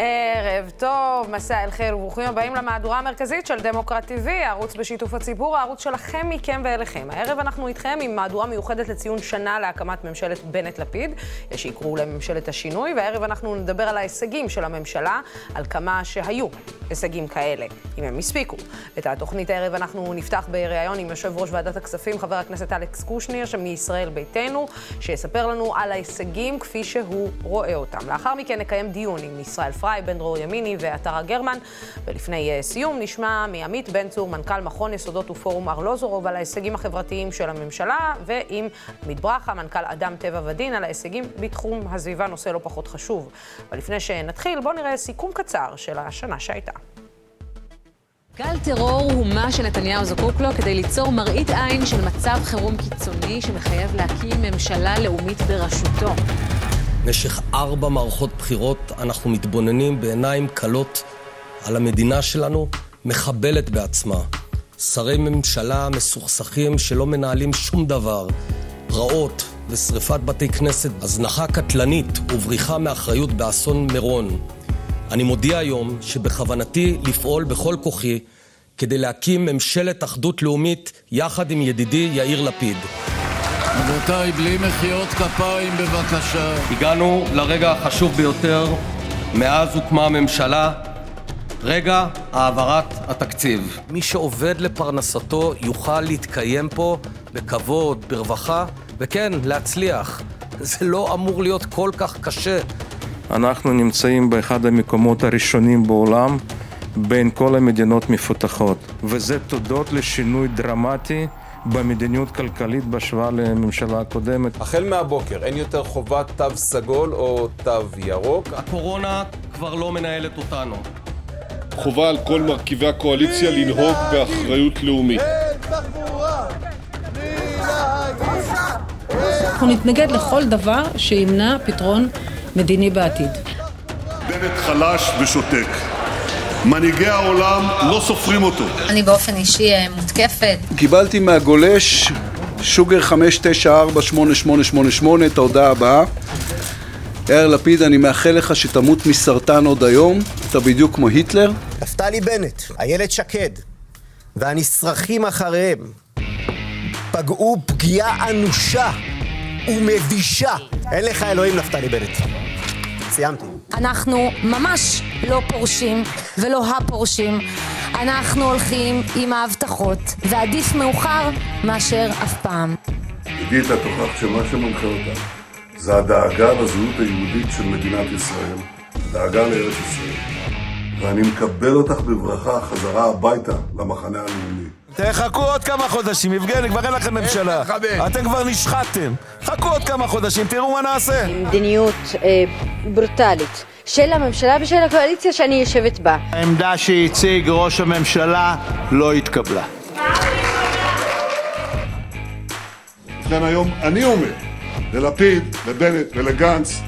É, ערב טוב, מסע אל חיל וברוכים הבאים למהדורה המרכזית של דמוקרט TV, הערוץ בשיתוף הציבור, הערוץ שלכם, מכם ואליכם. הערב אנחנו איתכם עם מהדורה מיוחדת לציון שנה להקמת ממשלת בנט-לפיד, יש שיקראו להם ממשלת השינוי, והערב אנחנו נדבר על ההישגים של הממשלה, על כמה שהיו הישגים כאלה, אם הם הספיקו. את התוכנית הערב אנחנו נפתח בריאיון עם יושב ראש ועדת הכספים, חבר הכנסת אלכס קושניר, מישראל ביתנו, שיספר לנו על ההישגים כפי שהוא רואה אותם. לאחר מכן נקיים דיון עם ישראל פריי, בן דרור ימיני ואתר הגרמן, ולפני uh, סיום נשמע מעמית בן צור, מנכ"ל מכון יסודות ופורום ארלוזורוב, על ההישגים החברתיים של הממשלה, ועם עמית ברכה, מנכ"ל אדם טבע ודין, על ההישגים בתחום הסביבה, נושא לא פחות חשוב. אבל לפני שנתחיל, בואו נראה סיכום קצר של השנה שהייתה. גל טרור הוא מה שנתניהו זקוק לו כדי ליצור מראית עין של מצב חירום קיצוני שמחייב להקים ממשלה לאומית בראשותו. במשך ארבע מערכות בחירות אנחנו מתבוננים בעיניים כלות על המדינה שלנו, מחבלת בעצמה. שרי ממשלה מסוכסכים שלא מנהלים שום דבר, פרעות ושרפת בתי כנסת, הזנחה קטלנית ובריחה מאחריות באסון מירון. אני מודיע היום שבכוונתי לפעול בכל כוחי כדי להקים ממשלת אחדות לאומית יחד עם ידידי יאיר לפיד. הגענו לרגע החשוב ביותר מאז הוקמה הממשלה, רגע העברת התקציב. מי שעובד לפרנסתו יוכל להתקיים פה בכבוד, ברווחה, וכן, להצליח. זה לא אמור להיות כל כך קשה. אנחנו נמצאים באחד המקומות הראשונים בעולם בין כל המדינות מפותחות, וזה תודות לשינוי דרמטי במדיניות כלכלית בהשוואה לממשלה הקודמת. החל מהבוקר אין יותר חובת תו סגול או תו ירוק. הקורונה כבר לא מנהלת אותנו. חובה על כל מרכיבי הקואליציה לנהוג באחריות לאומית. אנחנו נתנגד לכל דבר שימנע פתרון מדיני בעתיד. בנט חלש ושותק. מנהיגי העולם לא סופרים אותו. אני באופן אישי אה, מותקפת. קיבלתי מהגולש שוגר 5948888 את ההודעה הבאה. יאיר לפיד, אני מאחל לך שתמות מסרטן עוד היום, אתה בדיוק כמו היטלר. נפתלי בנט, איילת שקד והנשרכים אחריהם פגעו פגיעה אנושה ומבישה. אין לך אלוהים, נפתלי בנט. סיימתי. אנחנו ממש לא פורשים ולא הפורשים. אנחנו הולכים עם ההבטחות, ועדיף מאוחר מאשר אף פעם. עידית, את הוכחת שמה שמנחה אותה זה הדאגה לזהות היהודית של מדינת ישראל, הדאגה לארץ ישראל. ואני מקבל אותך בברכה חזרה הביתה למחנה הלאומי. תחכו עוד כמה חודשים, יבגני, כבר אין לכם ממשלה. אתם כבר נשחטתם. חכו עוד כמה חודשים, תראו מה נעשה. מדיניות אה, ברוטלית של הממשלה ושל הקואליציה שאני יושבת בה. העמדה שהציג ראש הממשלה לא התקבלה. לכן היום אני אומר ללפיד, לבנט ולגנץ,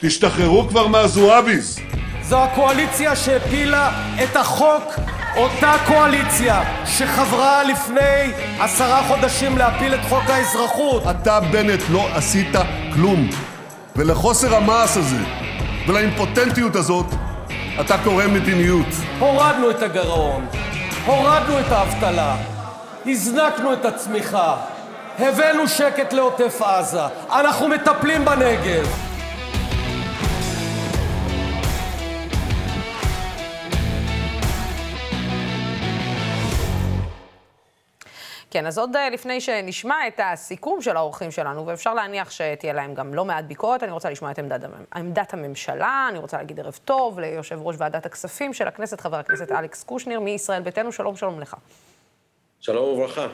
תשתחררו כבר מהזועביז. זו הקואליציה שהפילה את החוק, אותה קואליציה שחברה לפני עשרה חודשים להפיל את חוק האזרחות. אתה, בנט, לא עשית כלום. ולחוסר המעש הזה ולאימפוטנטיות הזאת אתה קורא מדיניות. הורדנו את הגירעון, הורדנו את האבטלה, הזנקנו את הצמיחה, הבאנו שקט לעוטף עזה, אנחנו מטפלים בנגב. כן, אז עוד אה, לפני שנשמע את הסיכום של האורחים שלנו, ואפשר להניח שתהיה להם גם לא מעט ביקורת, אני רוצה לשמוע את עמדת, עמדת הממשלה, אני רוצה להגיד ערב טוב ליושב ראש ועדת הכספים של הכנסת, חבר הכנסת אלכס קושניר מישראל ביתנו, שלום, שלום לך. שלום וברכה.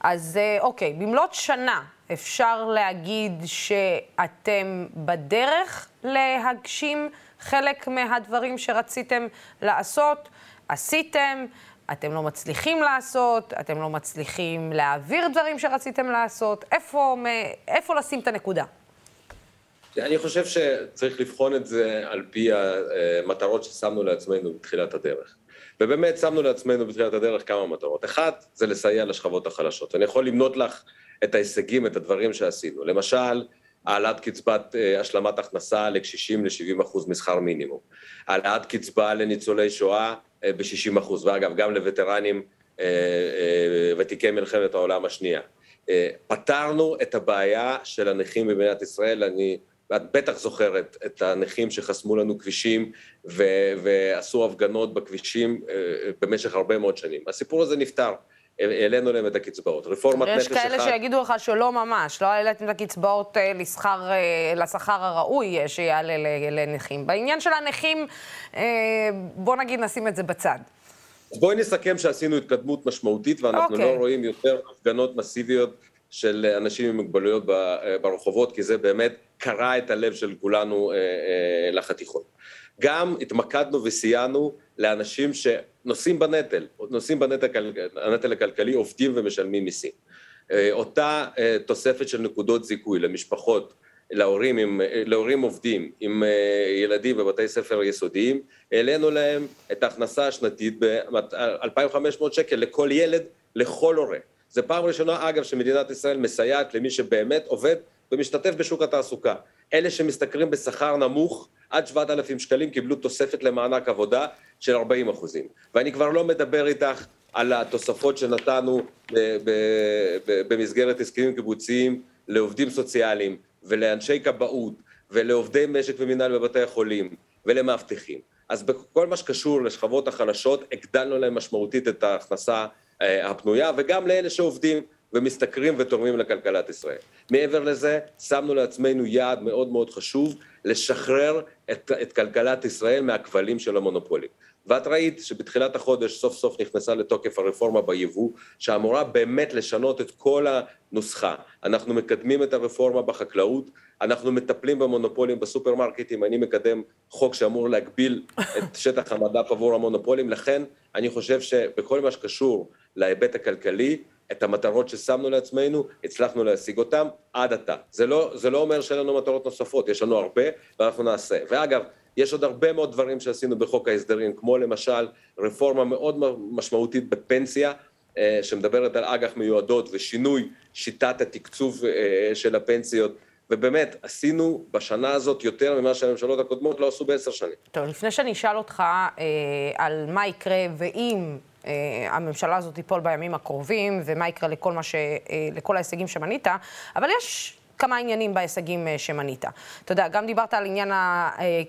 אז אה, אוקיי, במלאת שנה אפשר להגיד שאתם בדרך להגשים חלק מהדברים שרציתם לעשות, עשיתם, אתם לא מצליחים לעשות, אתם לא מצליחים להעביר דברים שרציתם לעשות, איפה, איפה לשים את הנקודה? אני חושב שצריך לבחון את זה על פי המטרות ששמנו לעצמנו בתחילת הדרך. ובאמת שמנו לעצמנו בתחילת הדרך כמה מטרות. אחת, זה לסייע לשכבות החלשות. אני יכול למנות לך את ההישגים, את הדברים שעשינו. למשל, העלאת קצבת אה, השלמת הכנסה לקשישים ל-70% משכר מינימום, העלאת קצבה לניצולי שואה אה, ב-60%, ואגב, גם לווטרנים אה, ותיקי מלחמת העולם השנייה. פתרנו את הבעיה של הנכים במדינת ישראל, אני, את בטח זוכרת את הנכים שחסמו לנו כבישים ו- ועשו הפגנות בכבישים במשך הרבה מאוד שנים. הסיפור הזה נפתר. העלינו להם את הקצבאות. רפורמת נפש אחת... יש כאלה שיגידו לך שלא ממש, לא העליתם את הקצבאות אה, לשכר, אה, לשכר הראוי אה, שיעלה לנכים. בעניין של הנכים, בוא נגיד נשים את זה בצד. אז בואי נסכם שעשינו התקדמות משמעותית, ואנחנו okay. לא אוקיי. רואים יותר הפגנות מסיביות של אנשים עם מוגבלויות ברחובות, כי זה באמת קרע את הלב של כולנו לחתיכות. גם התמקדנו וסייענו לאנשים שנושאים בנטל, נושאים בנטל הנטל הכלכלי, עובדים ומשלמים מיסים. אה, אותה אה, תוספת של נקודות זיכוי למשפחות, להורים, עם, להורים עובדים עם אה, ילדים בבתי ספר יסודיים, העלינו להם את ההכנסה השנתית ב-2,500 שקל לכל ילד, לכל הורה. זו פעם ראשונה, אגב, שמדינת ישראל מסייעת למי שבאמת עובד ומשתתף בשוק התעסוקה. אלה שמשתכרים בשכר נמוך, עד 7,000 שקלים קיבלו תוספת למענק עבודה של 40 אחוזים. ואני כבר לא מדבר איתך על התוספות שנתנו במסגרת הסכמים קיבוציים לעובדים סוציאליים ולאנשי כבאות ולעובדי משק ומינהל בבתי החולים ולמאבטחים. אז בכל מה שקשור לשכבות החלשות, הגדלנו להם משמעותית את ההכנסה אה, הפנויה, וגם לאלה שעובדים ומשתכרים ותורמים לכלכלת ישראל. מעבר לזה, שמנו לעצמנו יעד מאוד מאוד חשוב, לשחרר את, את כלכלת ישראל מהכבלים של המונופולים. ואת ראית שבתחילת החודש סוף סוף נכנסה לתוקף הרפורמה ביבוא, שאמורה באמת לשנות את כל הנוסחה. אנחנו מקדמים את הרפורמה בחקלאות, אנחנו מטפלים במונופולים בסופרמרקטים, אני מקדם חוק שאמור להגביל את שטח המדף עבור המונופולים, לכן אני חושב שבכל מה שקשור להיבט הכלכלי, את המטרות ששמנו לעצמנו, הצלחנו להשיג אותן עד עתה. זה לא, זה לא אומר שאין לנו מטרות נוספות, יש לנו הרבה ואנחנו נעשה. ואגב, יש עוד הרבה מאוד דברים שעשינו בחוק ההסדרים, כמו למשל רפורמה מאוד משמעותית בפנסיה, אה, שמדברת על אג"ח מיועדות ושינוי שיטת התקצוב אה, של הפנסיות. ובאמת, עשינו בשנה הזאת יותר ממה שהממשלות הקודמות לא עשו בעשר שנים. טוב, לפני שאני אשאל אותך אה, על מה יקרה ואם אה, הממשלה הזאת תיפול בימים הקרובים, ומה יקרה לכל, ש... אה, לכל ההישגים שמנית, אבל יש כמה עניינים בהישגים אה, שמנית. אתה יודע, גם דיברת על עניין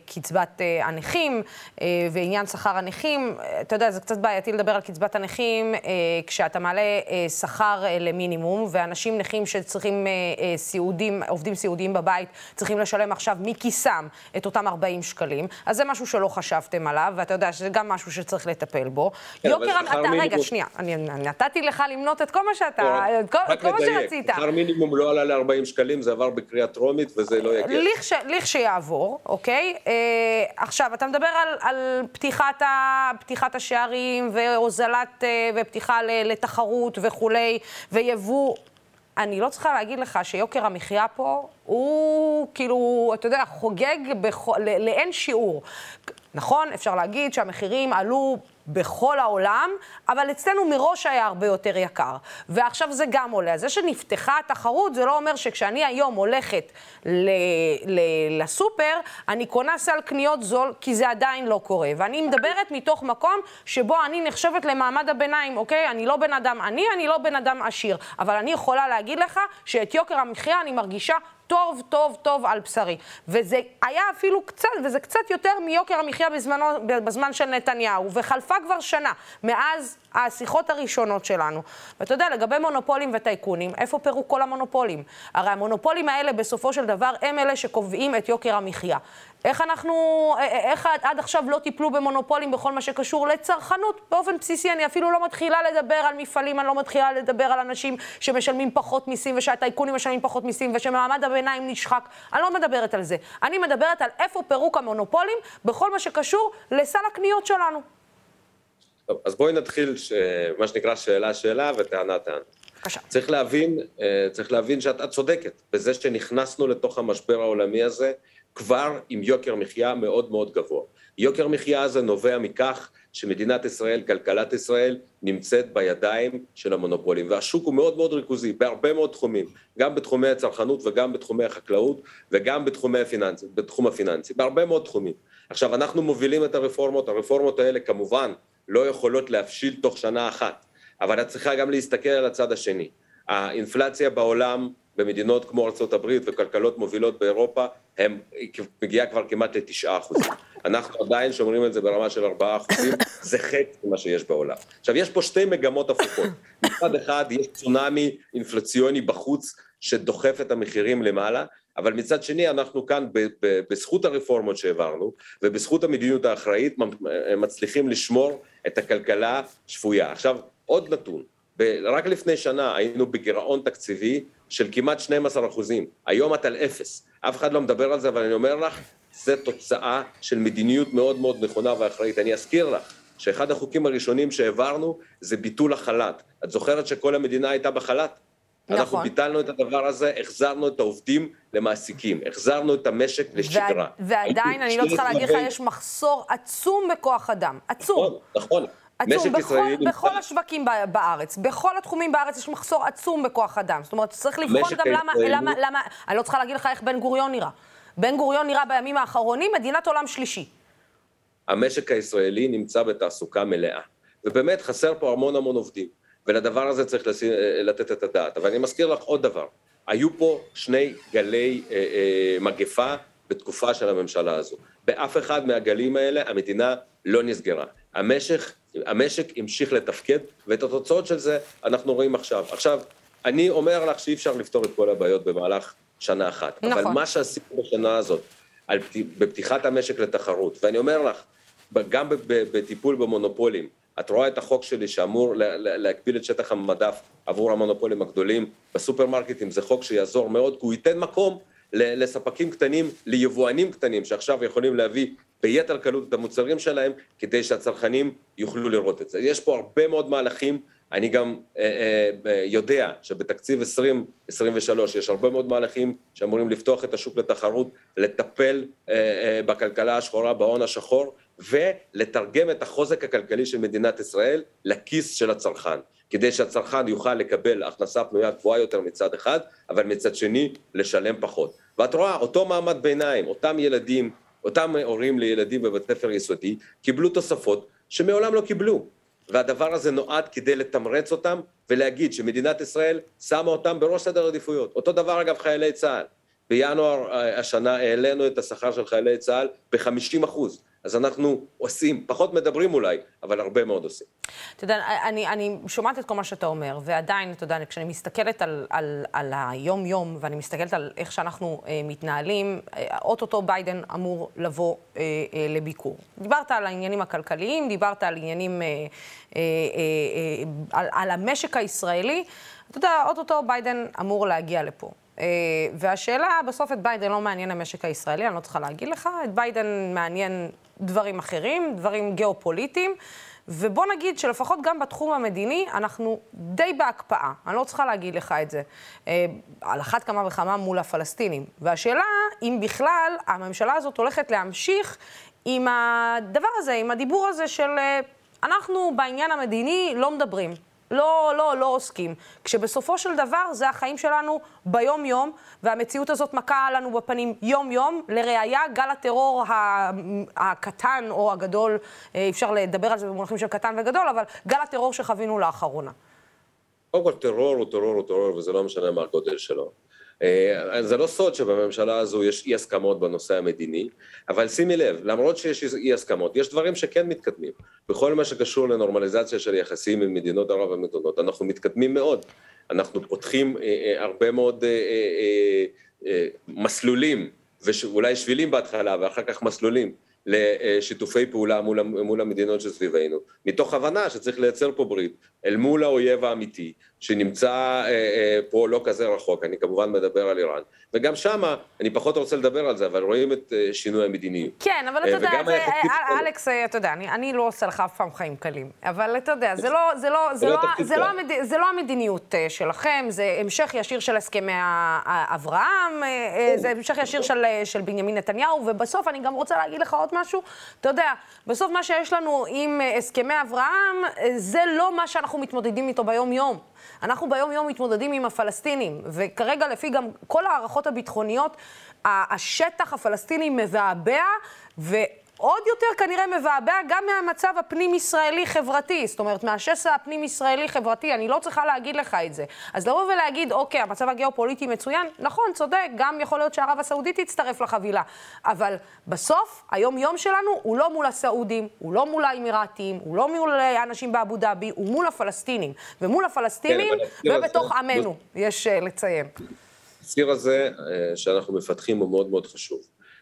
קצבת אה, הנכים אה, ועניין שכר הנכים. אתה יודע, זה קצת בעייתי לדבר על קצבת הנכים כשאתה מעלה שכר למינימום, ואנשים נכים שצריכים סיעודים, עובדים סיעודיים בבית, צריכים לשלם עכשיו מכיסם את אותם 40 שקלים. אז זה משהו שלא חשבתם עליו, ואתה יודע שזה גם משהו שצריך לטפל בו. כן, יוקר... אתה, מינימום... רגע, שנייה, אני נתתי לך למנות את כל מה שאתה, כל, כל מה שרצית. שכר מינימום לא עלה ל-40 שקלים. שנים, זה עבר בקריאה טרומית וזה לא יגיע. לכש, לכשיעבור, אוקיי? אה, עכשיו, אתה מדבר על, על פתיחת, ה, פתיחת השערים והוזלת, אה, ופתיחה לתחרות וכולי, ויבוא. אני לא צריכה להגיד לך שיוקר המחיה פה הוא כאילו, אתה יודע, חוגג בכ... לאין שיעור. נכון, אפשר להגיד שהמחירים עלו בכל העולם, אבל אצלנו מראש היה הרבה יותר יקר. ועכשיו זה גם עולה. זה שנפתחה התחרות, זה לא אומר שכשאני היום הולכת ל- ל- לסופר, אני קונה סל קניות זול, כי זה עדיין לא קורה. ואני מדברת מתוך מקום שבו אני נחשבת למעמד הביניים, אוקיי? אני לא בן אדם עני, אני לא בן אדם עשיר. אבל אני יכולה להגיד לך שאת יוקר המחיה אני מרגישה טוב, טוב, טוב על בשרי. וזה היה אפילו קצת, וזה קצת יותר מיוקר המחיה בזמנו, בזמן של נתניהו, וחלפה כבר שנה מאז השיחות הראשונות שלנו. ואתה יודע, לגבי מונופולים וטייקונים, איפה פירוק כל המונופולים? הרי המונופולים האלה בסופו של דבר הם אלה שקובעים את יוקר המחיה. איך אנחנו, איך עד עכשיו לא טיפלו במונופולים בכל מה שקשור לצרכנות? באופן בסיסי אני אפילו לא מתחילה לדבר על מפעלים, אני לא מתחילה לדבר על אנשים שמשלמים פחות מיסים ושהטייקונים משלמים פחות מיסים ושמעמד הביניים נשחק. אני לא מדברת על זה. אני מדברת על איפה פירוק המונופולים בכל מה שקשור לסל הקניות שלנו. טוב, אז בואי נתחיל, ש... מה שנקרא שאלה-שאלה וטענה-טענה. בבקשה. צריך להבין, אה, צריך להבין שאת צודקת בזה שנכנסנו לתוך המשבר העולמי הזה כבר עם יוקר מחיה מאוד מאוד גבוה. יוקר מחיה הזה נובע מכך שמדינת ישראל, כלכלת ישראל, נמצאת בידיים של המונופולים. והשוק הוא מאוד מאוד ריכוזי, בהרבה מאוד תחומים, גם בתחומי הצרכנות וגם בתחומי החקלאות וגם בתחומי הפיננסי, בתחום הפיננסי, בהרבה מאוד תחומים. עכשיו, אנחנו מובילים את הרפורמות, הרפורמות האלה כמובן לא יכולות להבשיל תוך שנה אחת, אבל את צריכה גם להסתכל על הצד השני. האינפלציה בעולם במדינות כמו ארה"ב וכלכלות מובילות באירופה, הם מגיעה כבר כמעט לתשעה אחוזים. אנחנו עדיין שומרים את זה ברמה של ארבעה אחוזים, זה חטא ממה שיש בעולם. עכשיו, יש פה שתי מגמות הפוכות. מצד אחד, יש צונאמי אינפלציוני בחוץ שדוחף את המחירים למעלה, אבל מצד שני אנחנו כאן בזכות הרפורמות שהעברנו ובזכות המדיניות האחראית מצליחים לשמור את הכלכלה שפויה. עכשיו עוד נתון, רק לפני שנה היינו בגירעון תקציבי של כמעט 12 אחוזים, היום את על אפס, אף אחד לא מדבר על זה אבל אני אומר לך זה תוצאה של מדיניות מאוד מאוד נכונה ואחראית. אני אזכיר לך שאחד החוקים הראשונים שהעברנו זה ביטול החל"ת. את זוכרת שכל המדינה הייתה בחל"ת? נכון. אנחנו ביטלנו את הדבר הזה, החזרנו את העובדים למעסיקים, החזרנו את המשק לשגרה. ועדיין, אני לא צריכה להגיד לך, יש מחסור עצום בכוח אדם, עצום. נכון, נכון. עצום, בכל, בכל השווקים בארץ, בכל התחומים בארץ יש מחסור עצום בכוח אדם. זאת אומרת, צריך לבחון גם למה, למה, למה, אני לא צריכה להגיד לך איך בן גוריון נראה. בן גוריון נראה בימים האחרונים מדינת עולם שלישי. המשק הישראלי נמצא בתעסוקה מלאה, ובאמת חסר פה המון המון עובדים, ולדבר הזה צריך לשים, אה, לתת את הדעת. אבל אני מזכיר לך עוד דבר, היו פה שני גלי אה, אה, מגפה בתקופה של הממשלה הזו. באף אחד מהגלים האלה המדינה לא נסגרה. המשק, המשק המשיך לתפקד, ואת התוצאות של זה אנחנו רואים עכשיו. עכשיו, אני אומר לך שאי אפשר לפתור את כל הבעיות במהלך שנה אחת. נכון. אבל מה שעשינו בשנה הזאת, על, בפתיחת המשק לתחרות, ואני אומר לך, גם בטיפול במונופולים, את רואה את החוק שלי שאמור להגביל את שטח המדף עבור המונופולים הגדולים בסופרמרקטים, זה חוק שיעזור מאוד, כי הוא ייתן מקום לספקים קטנים, ליבואנים קטנים, שעכשיו יכולים להביא ביתר קלות את המוצרים שלהם, כדי שהצרכנים יוכלו לראות את זה. יש פה הרבה מאוד מהלכים אני גם אה, אה, אה, יודע שבתקציב 2023 יש הרבה מאוד מהלכים שאמורים לפתוח את השוק לתחרות, לטפל אה, אה, בכלכלה השחורה, בהון השחור, ולתרגם את החוזק הכלכלי של מדינת ישראל לכיס של הצרכן, כדי שהצרכן יוכל לקבל הכנסה פנויה גבוהה יותר מצד אחד, אבל מצד שני לשלם פחות. ואת רואה, אותו מעמד ביניים, אותם ילדים, אותם הורים לילדים בבית ספר יסודי, קיבלו תוספות שמעולם לא קיבלו. והדבר הזה נועד כדי לתמרץ אותם ולהגיד שמדינת ישראל שמה אותם בראש סדר עדיפויות. אותו דבר אגב חיילי צה"ל. בינואר אה, השנה העלינו את השכר של חיילי צה"ל ב-50 אחוז. אז אנחנו עושים, פחות מדברים אולי, אבל הרבה מאוד עושים. אתה יודע, אני, אני שומעת את כל מה שאתה אומר, ועדיין, אתה יודע, כשאני מסתכלת על, על, על היום-יום, ואני מסתכלת על איך שאנחנו אה, מתנהלים, אה, אוטוטו ביידן אמור לבוא אה, אה, לביקור. דיברת על העניינים הכלכליים, דיברת על עניינים, אה, אה, אה, אה, על, על המשק הישראלי. אתה יודע, אוטוטו ביידן אמור להגיע לפה. אה, והשאלה, בסוף את ביידן לא מעניין המשק הישראלי, אני לא צריכה להגיד לך, את ביידן מעניין דברים אחרים, דברים גיאופוליטיים, ובוא נגיד שלפחות גם בתחום המדיני, אנחנו די בהקפאה. אני לא צריכה להגיד לך את זה. אה, על אחת כמה וכמה מול הפלסטינים. והשאלה, אם בכלל הממשלה הזאת הולכת להמשיך עם הדבר הזה, עם הדיבור הזה של אה, אנחנו בעניין המדיני לא מדברים. לא, לא, לא עוסקים. כשבסופו של דבר זה החיים שלנו ביום-יום, והמציאות הזאת מכה לנו בפנים יום-יום. לראיה, גל הטרור הקטן או הגדול, אי אה, אפשר לדבר על זה במונחים של קטן וגדול, אבל גל הטרור שחווינו לאחרונה. קודם כל, טרור הוא טרור הוא טרור, וזה לא משנה מה הגודל שלו. אה, זה לא סוד שבממשלה הזו יש אי הסכמות בנושא המדיני, אבל שימי לב, למרות שיש אי הסכמות, יש דברים שכן מתקדמים. בכל מה שקשור לנורמליזציה של יחסים עם מדינות ערב המתונות, אנחנו מתקדמים מאוד. אנחנו פותחים אה, אה, הרבה מאוד מסלולים, ואולי שבילים בהתחלה ואחר כך מסלולים. לשיתופי פעולה מול, מול המדינות שסביבנו, מתוך הבנה שצריך לייצר פה ברית אל מול האויב האמיתי, שנמצא אה, אה, פה לא כזה רחוק, אני כמובן מדבר על איראן. וגם שמה, אני פחות רוצה לדבר על זה, אבל רואים את אה, שינוי המדיניות. כן, אבל אתה יודע, זה, אה, אלכס, אה, אתה יודע, אני, אני לא עושה לך אף פעם חיים קלים, אבל אתה יודע, זה לא, זה לא, זה לא, זה לא, המד... זה לא המדיניות שלכם, זה המשך ישיר של הסכמי אברהם, זה המשך ישיר של, של בנימין נתניהו, ובסוף אני גם רוצה להגיד לך עוד משהו, אתה יודע, בסוף מה שיש לנו עם הסכמי אברהם, זה לא מה שאנחנו מתמודדים איתו ביום-יום. אנחנו ביום-יום מתמודדים עם הפלסטינים, וכרגע לפי גם כל ההערכות הביטחוניות, השטח הפלסטיני מבעבע, ו... עוד יותר כנראה מבעבע גם מהמצב הפנים-ישראלי-חברתי, זאת אומרת, מהשסע הפנים-ישראלי-חברתי, אני לא צריכה להגיד לך את זה. אז לבוא ולהגיד, אוקיי, המצב הגיאופוליטי מצוין, נכון, צודק, גם יכול להיות שערב הסעודית תצטרף לחבילה, אבל בסוף, היום-יום שלנו הוא לא מול הסעודים, הוא לא מול האמירתים, הוא לא מול האנשים באבו דאבי, הוא מול הפלסטינים. ומול הפלסטינים, כן, ובתוך. עמנו, יש uh, לציין. הציר הזה uh, שאנחנו מפתחים הוא מאוד מאוד חשוב.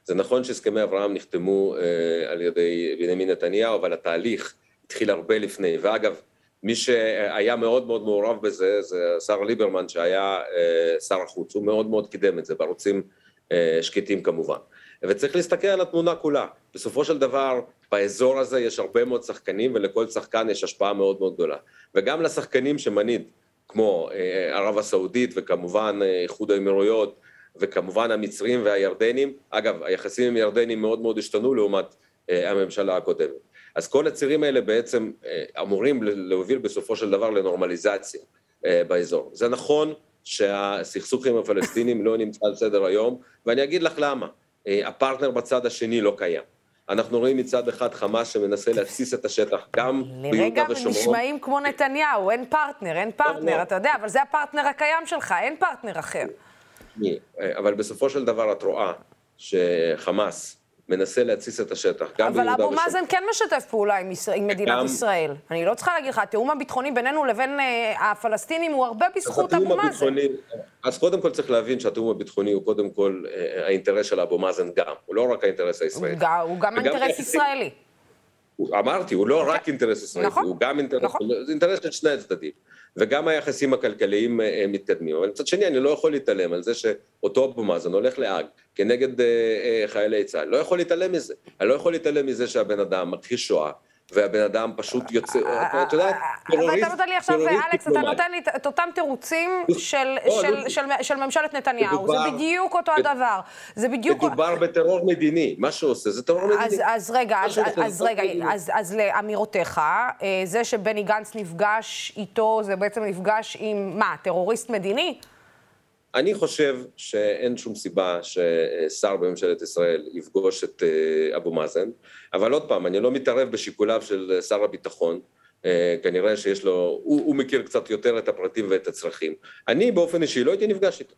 זה נכון שהסכמי אברהם נחתמו אה, על ידי בנימין נתניהו, אבל התהליך התחיל הרבה לפני. ואגב, מי שהיה מאוד מאוד מעורב בזה זה השר ליברמן שהיה אה, שר החוץ, הוא מאוד מאוד קידם את זה בערוצים אה, שקטים כמובן. וצריך להסתכל על התמונה כולה. בסופו של דבר, באזור הזה יש הרבה מאוד שחקנים ולכל שחקן יש השפעה מאוד מאוד גדולה. וגם לשחקנים שמנית, כמו ערב הסעודית וכמובן איחוד האמירויות, וכמובן המצרים והירדנים, אגב היחסים עם ירדנים מאוד מאוד השתנו לעומת אה, הממשלה הקודמת. אז כל הצירים האלה בעצם אה, אמורים להוביל בסופו של דבר לנורמליזציה אה, באזור. זה נכון שהסכסוך עם הפלסטינים לא נמצא על סדר היום, ואני אגיד לך למה. הפרטנר בצד השני לא קיים. אנחנו רואים מצד אחד חמאס שמנסה להתסיס את השטח, גם ביהודה ושומרון. לרגע נשמעים כמו נתניהו, אין פרטנר, אין פרטנר, לא, לא. אתה יודע, אבל זה הפרטנר הקיים שלך, אין פרטנר אחר. אבל בסופו של דבר את רואה שחמאס מנסה להתסיס את השטח, גם ביהודה ושומרון. אבל אבו מאזן כן משתף פעולה עם, עם מדינת גם... ישראל. אני לא צריכה להגיד לך, התיאום הביטחוני בינינו לבין אה, הפלסטינים הוא הרבה בזכות אבו מאזן. אז קודם כל צריך להבין שהתיאום הביטחוני הוא קודם כל אה, האינטרס של אבו מאזן גם, הוא לא רק האינטרס הישראלי. הוא, הוא גם האינטרס ישראלי. אמרתי, הוא לא רק אינטרס ישראלי, נכון, הוא גם אינטרס, נכון. אינטרס של שני הצדדים. וגם היחסים הכלכליים אה, מתקדמים. אבל מצד שני, אני לא יכול להתעלם על זה שאותו אבו מאזן הולך להאג כנגד אה, אה, חיילי צה"ל. לא יכול להתעלם מזה. אני לא יכול להתעלם מזה שהבן אדם מכחיש שואה. והבן אדם פשוט יוצא, אתה יודע, טרוריסט, אבל אתה נותן לי עכשיו, אלכס, אתה נותן לי את אותם תירוצים לא, של ממשלת נתניהו, זה בדיוק אותו הדבר, זה בדיוק... מדובר בטרור מדיני, מה שעושה זה טרור מדיני. אז רגע, אז רגע, אז לאמירותיך, אה, זה שבני גנץ נפגש איתו, זה בעצם נפגש עם מה, טרוריסט מדיני? אני חושב שאין שום סיבה ששר בממשלת ישראל יפגוש את אה, אבו מאזן, אבל עוד פעם, אני לא מתערב בשיקוליו של שר הביטחון, אה, כנראה שיש לו, הוא, הוא מכיר קצת יותר את הפרטים ואת הצרכים. אני באופן אישי לא הייתי נפגש איתו.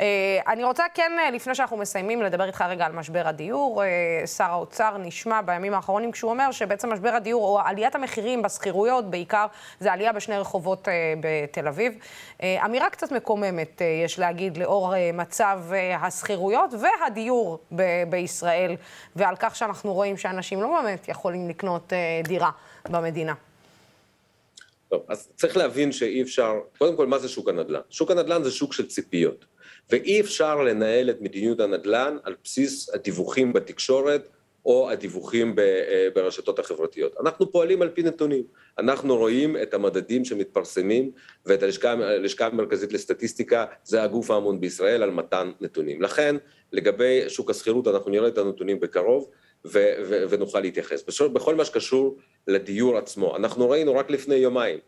אה, אני רוצה כן, אה, לפני שאנחנו מסיימים, לדבר איתך רגע על משבר הדיור. אה, שר האוצר נשמע בימים האחרונים כשהוא אומר שבעצם משבר הדיור, או עליית המחירים בשכירויות בעיקר, זה עלייה בשני רחובות בתל אביב. אמירה קצת מקוממת, יש להגיד, לאור מצב השכירויות והדיור ב- בישראל, ועל כך שאנחנו רואים שאנשים לא באמת יכולים לקנות דירה במדינה. טוב, אז צריך להבין שאי אפשר, קודם כל, מה זה שוק הנדל"ן? שוק הנדל"ן זה שוק של ציפיות. ואי אפשר לנהל את מדיניות הנדל"ן על בסיס הדיווחים בתקשורת או הדיווחים אה, ברשתות החברתיות. אנחנו פועלים על פי נתונים, אנחנו רואים את המדדים שמתפרסמים ואת הלשכה, המרכזית לסטטיסטיקה, זה הגוף האמון בישראל על מתן נתונים. לכן לגבי שוק השכירות אנחנו נראה את הנתונים בקרוב ו- ו- ונוכל להתייחס. בכל מה שקשור לדיור עצמו, אנחנו ראינו רק לפני יומיים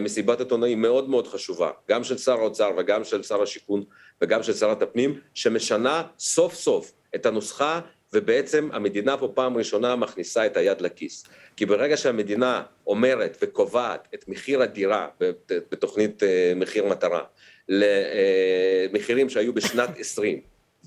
מסיבת עיתונאים מאוד מאוד חשובה, גם של שר האוצר וגם של שר השיכון וגם של שרת הפנים, שמשנה סוף סוף את הנוסחה ובעצם המדינה פה פעם ראשונה מכניסה את היד לכיס. כי ברגע שהמדינה אומרת וקובעת את מחיר הדירה בתוכנית אה, מחיר מטרה למחירים שהיו בשנת 20,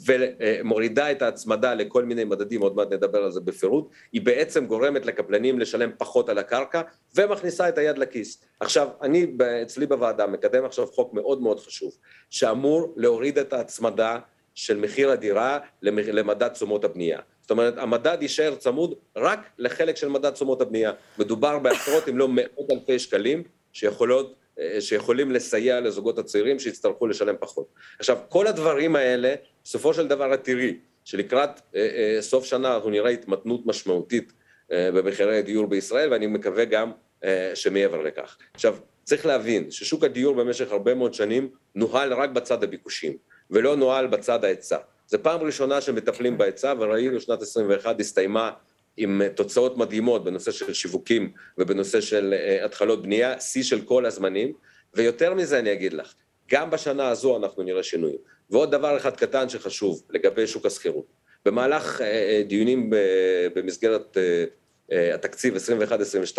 ומורידה את ההצמדה לכל מיני מדדים, עוד מעט נדבר על זה בפירוט, היא בעצם גורמת לקבלנים לשלם פחות על הקרקע ומכניסה את היד לכיס. עכשיו, אני אצלי בוועדה מקדם עכשיו חוק מאוד מאוד חשוב, שאמור להוריד את ההצמדה של מחיר הדירה למדד תשומות הבנייה. זאת אומרת, המדד יישאר צמוד רק לחלק של מדד תשומות הבנייה. מדובר בעשרות אם לא מאות אלפי שקלים שיכולות, שיכולים לסייע לזוגות הצעירים שיצטרכו לשלם פחות. עכשיו, כל הדברים האלה, בסופו של דבר את תראי, שלקראת אה, אה, סוף שנה אנחנו נראה התמתנות משמעותית אה, במחירי הדיור בישראל, ואני מקווה גם אה, שמעבר לכך. עכשיו, צריך להבין ששוק הדיור במשך הרבה מאוד שנים נוהל רק בצד הביקושים, ולא נוהל בצד ההיצע. זו פעם ראשונה שמטפלים בהיצע, וראינו שנת 21 הסתיימה עם תוצאות מדהימות בנושא של שיווקים ובנושא של אה, התחלות בנייה, שיא של כל הזמנים, ויותר מזה אני אגיד לך, גם בשנה הזו אנחנו נראה שינויים. ועוד דבר אחד קטן שחשוב לגבי שוק השכירות. במהלך דיונים במסגרת התקציב 21-22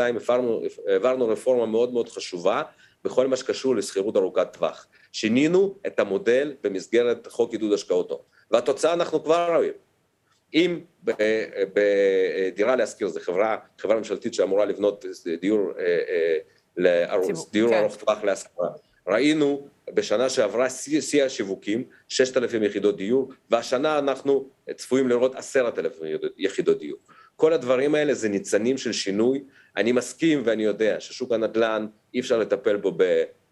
העברנו, העברנו רפורמה מאוד מאוד חשובה בכל מה שקשור לשכירות ארוכת טווח. שינינו את המודל במסגרת חוק עידוד השקעות הון, והתוצאה אנחנו כבר רואים. אם בדירה להשכיר, זו חברה, חברה ממשלתית שאמורה לבנות דיור לערוץ, דיור כן. ארוך טווח להשכרה, ראינו בשנה שעברה שיא השיווקים, 6,000 יחידות דיור, והשנה אנחנו צפויים לראות 10,000 יחידות דיור. כל הדברים האלה זה ניצנים של שינוי. אני מסכים ואני יודע ששוק הנדל"ן, אי אפשר לטפל בו ב,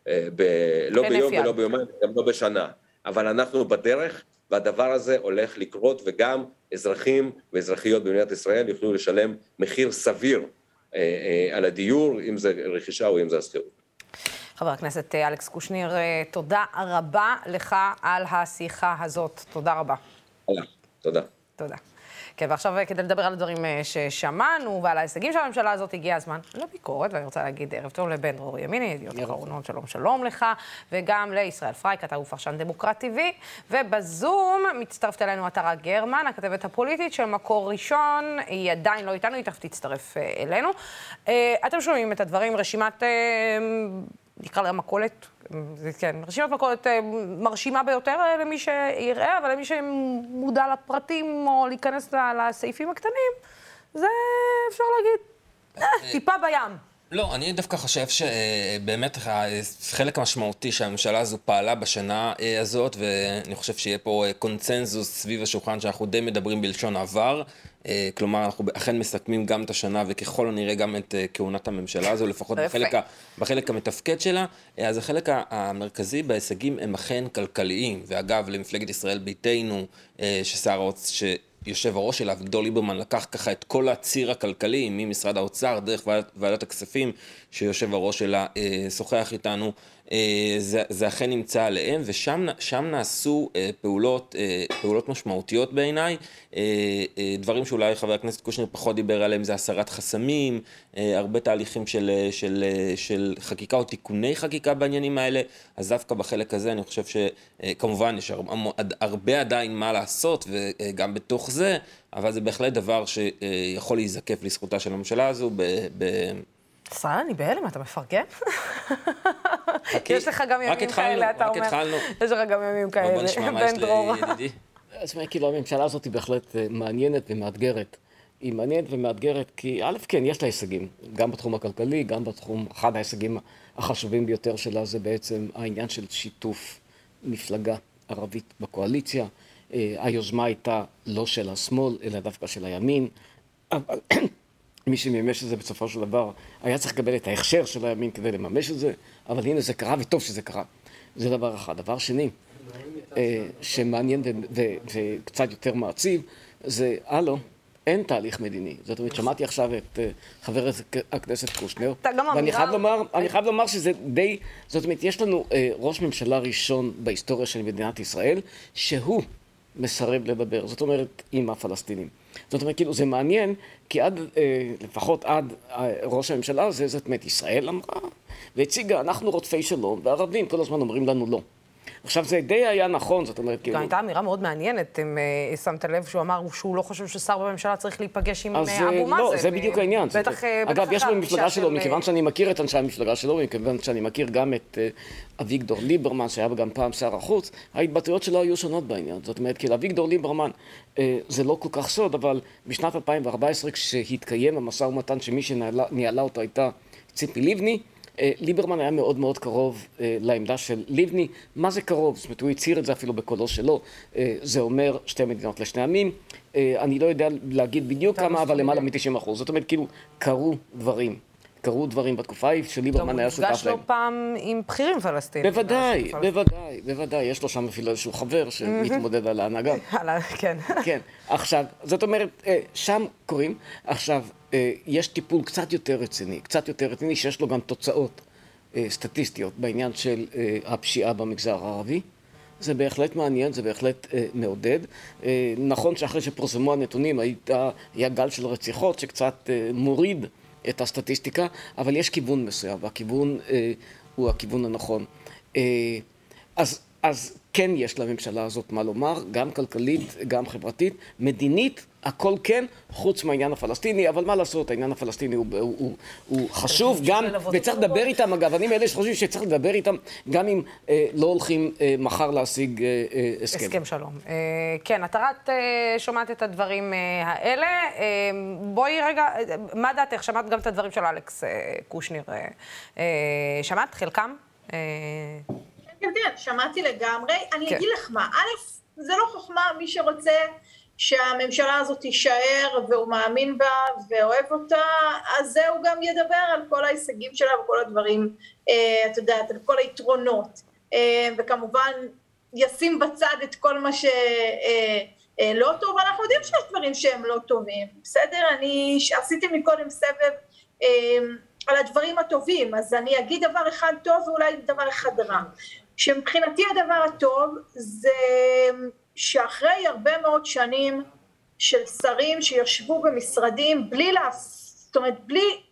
אה, ב, לא ביום ולא ביומיים, גם לא בשנה, אבל אנחנו בדרך, והדבר הזה הולך לקרות, וגם אזרחים ואזרחיות במדינת ישראל יוכלו לשלם מחיר סביר אה, אה, על הדיור, אם זה רכישה או אם זה השכירות. חבר הכנסת אלכס קושניר, תודה רבה לך על השיחה הזאת. תודה רבה. תודה. תודה. כן, ועכשיו כדי לדבר על הדברים אה, ששמענו ועל ההישגים של הממשלה הזאת, הגיע הזמן לביקורת, ואני רוצה להגיד ערב טוב לבן דרור ימיני, ידיעות אחרונות, שלום שלום לך, וגם לישראל פרייק, אתה הוא פרשן DemocraTV, ובזום מצטרפת אלינו עטרה גרמן, הכתבת הפוליטית של מקור ראשון, היא עדיין לא איתנו, היא תכף תצטרף אה, אלינו. אה, אתם שומעים את הדברים, רשימת, נקרא לה מכולת, כן, רשימת מכולת אה, מרשימה ביותר אה, למי שיראה, אבל למי שמודע לפרטים או להיכנס לסעיפים הקטנים, זה אפשר להגיד, אה, טיפה בים. לא, אני דווקא חושב שבאמת חלק משמעותי שהממשלה הזו פעלה בשנה הזאת, ואני חושב שיהיה פה קונצנזוס סביב השולחן שאנחנו די מדברים בלשון עבר, כלומר, אנחנו אכן מסכמים גם את השנה וככל הנראה גם את אה, כהונת הממשלה הזו, לפחות בחלק, ה, בחלק המתפקד שלה. אה, אז החלק המרכזי בהישגים הם אכן כלכליים. ואגב, למפלגת ישראל ביתנו, ששר האוצר... יושב הראש שלה, אביגדור ליברמן, לקח ככה את כל הציר הכלכלי ממשרד האוצר, דרך ועדת, ועדת הכספים, שיושב הראש שלה אה, שוחח איתנו אה, זה, זה אכן נמצא עליהם, ושם נעשו אה, פעולות, אה, פעולות משמעותיות בעיניי, דברים שאולי חבר הכנסת קושניר פחות דיבר עליהם, זה הסרת חסמים, הרבה תהליכים של, של, של חקיקה או תיקוני חקיקה בעניינים האלה, אז דווקא בחלק הזה אני חושב שכמובן יש הרבה, הרבה עדיין מה לעשות, וגם בתוך זה, אבל זה בהחלט דבר שיכול להיזקף לזכותה של הממשלה הזו ב, ב, ישראל, אני בהלם, אתה מפרגן? יש לך גם ימים כאלה, אתה אומר. רק התחלנו. יש לך גם ימים כאלה, בן דרור. זאת אומרת, כאילו, הממשלה הזאת היא בהחלט אה, מעניינת ומאתגרת. היא מעניינת ומאתגרת כי א', כן, יש לה הישגים, גם בתחום הכלכלי, גם בתחום, אחד ההישגים החשובים ביותר שלה זה בעצם העניין של שיתוף מפלגה ערבית בקואליציה. אה, היוזמה הייתה לא של השמאל, אלא דווקא של הימין. מי שמימש את זה בסופו של דבר היה צריך לקבל את ההכשר של הימין כדי לממש את זה, אבל הנה זה קרה וטוב שזה קרה. זה דבר אחד. דבר שני, אה, שמעניין וקצת יותר מעציב, זה הלו, אין תהליך מדיני. זאת אומרת, שמעתי עכשיו את אה, חבר הכנסת קושנר, ואני חייב לומר, אני חייב לומר שזה די, זאת אומרת, יש לנו אה, ראש ממשלה ראשון בהיסטוריה של מדינת ישראל, שהוא מסרב לדבר, זאת אומרת, עם הפלסטינים. זאת אומרת, כאילו, זה מעניין, כי עד, אה, לפחות עד אה, ראש הממשלה הזה, זאת אומרת, ישראל אמרה, והציגה, אנחנו רודפי שלום, והערבים כל הזמן אומרים לנו לא. עכשיו, זה די היה נכון, זאת אומרת, כאילו... הייתה אמירה מאוד מעניינת, אם uh, שמת לב, שהוא אמר שהוא לא חושב ששר בממשלה צריך להיפגש עם אה, אבו מאזן. לא, זה בדיוק העניין. בטח, אגב, יש במפלגה שלו, מכיוון שאני מכיר את אנשי המפלגה שלו, מכיוון שאני מכיר גם את אביגדור ליברמן, שהיה גם פעם שר החוץ, ההתבטאויות שלו היו שונות בעניין. זאת אומרת, כי לאביגדור ליברמן, זה לא כל כך סוד, אבל בשנת 2014, כשהתקיים המשא ומתן שמי שניהלה אותו הייתה ציפי לבני, אה, ליברמן היה מאוד מאוד קרוב אה, לעמדה של לבני. מה זה קרוב? זאת אומרת, הוא הצהיר את זה אפילו בקולו שלו. אה, זה אומר שתי מדינות לשני עמים. אני לא יודע להגיד בדיוק כמה, אבל למעלה מ-90 אחוז. זאת אומרת, כאילו, קרו דברים. קרו דברים בתקופה ההיא שליברמן היה שותף להם. הוא נפגש לא פעם עם בכירים פלסטינים. בוודאי, בוודאי, בוודאי. יש לו שם אפילו איזשהו חבר שמתמודד על ההנהגה. כן. כן. עכשיו, זאת אומרת, שם קוראים. עכשיו, יש טיפול קצת יותר רציני, קצת יותר רציני, שיש לו גם תוצאות סטטיסטיות בעניין של הפשיעה במגזר הערבי. זה בהחלט מעניין, זה בהחלט אה, מעודד. אה, נכון שאחרי שפורסמו הנתונים הייתה, היה גל של רציחות שקצת אה, מוריד את הסטטיסטיקה, אבל יש כיוון מסוים, והכיוון אה, הוא הכיוון הנכון. אה, אז, אז כן יש לממשלה הזאת מה לומר, גם כלכלית, גם חברתית, מדינית, הכל כן, חוץ מהעניין הפלסטיני, אבל מה לעשות, העניין הפלסטיני הוא, הוא, הוא, הוא חשוב גם, וצריך לדבר איתם, אגב, אני מאלה שחושבים שצריך לדבר איתם, גם אם אה, לא הולכים אה, מחר להשיג אה, אה, הסכם. הסכם שלום. אה, כן, את רק אה, שומעת את הדברים אה, האלה. אה, בואי רגע, אה, מה דעתך? שמעת גם את הדברים של אלכס אה, קושניר. אה, אה, שמעת? חלקם? אה... כן, שמעתי לגמרי. אני כן. אגיד לך מה, א', זה לא חוכמה, מי שרוצה שהממשלה הזאת תישאר והוא מאמין בה ואוהב אותה, אז זה הוא גם ידבר על כל ההישגים שלה וכל הדברים, אה, את יודעת, על כל היתרונות. אה, וכמובן ישים בצד את כל מה שלא אה, טוב, אנחנו יודעים שיש דברים שהם לא טובים, בסדר? אני עשיתי מקודם סבב על הדברים הטובים, אז אני אגיד דבר אחד טוב ואולי דבר אחד רע. שמבחינתי הדבר הטוב זה שאחרי הרבה מאוד שנים של שרים שישבו במשרדים בלי להפ... זאת אומרת בלי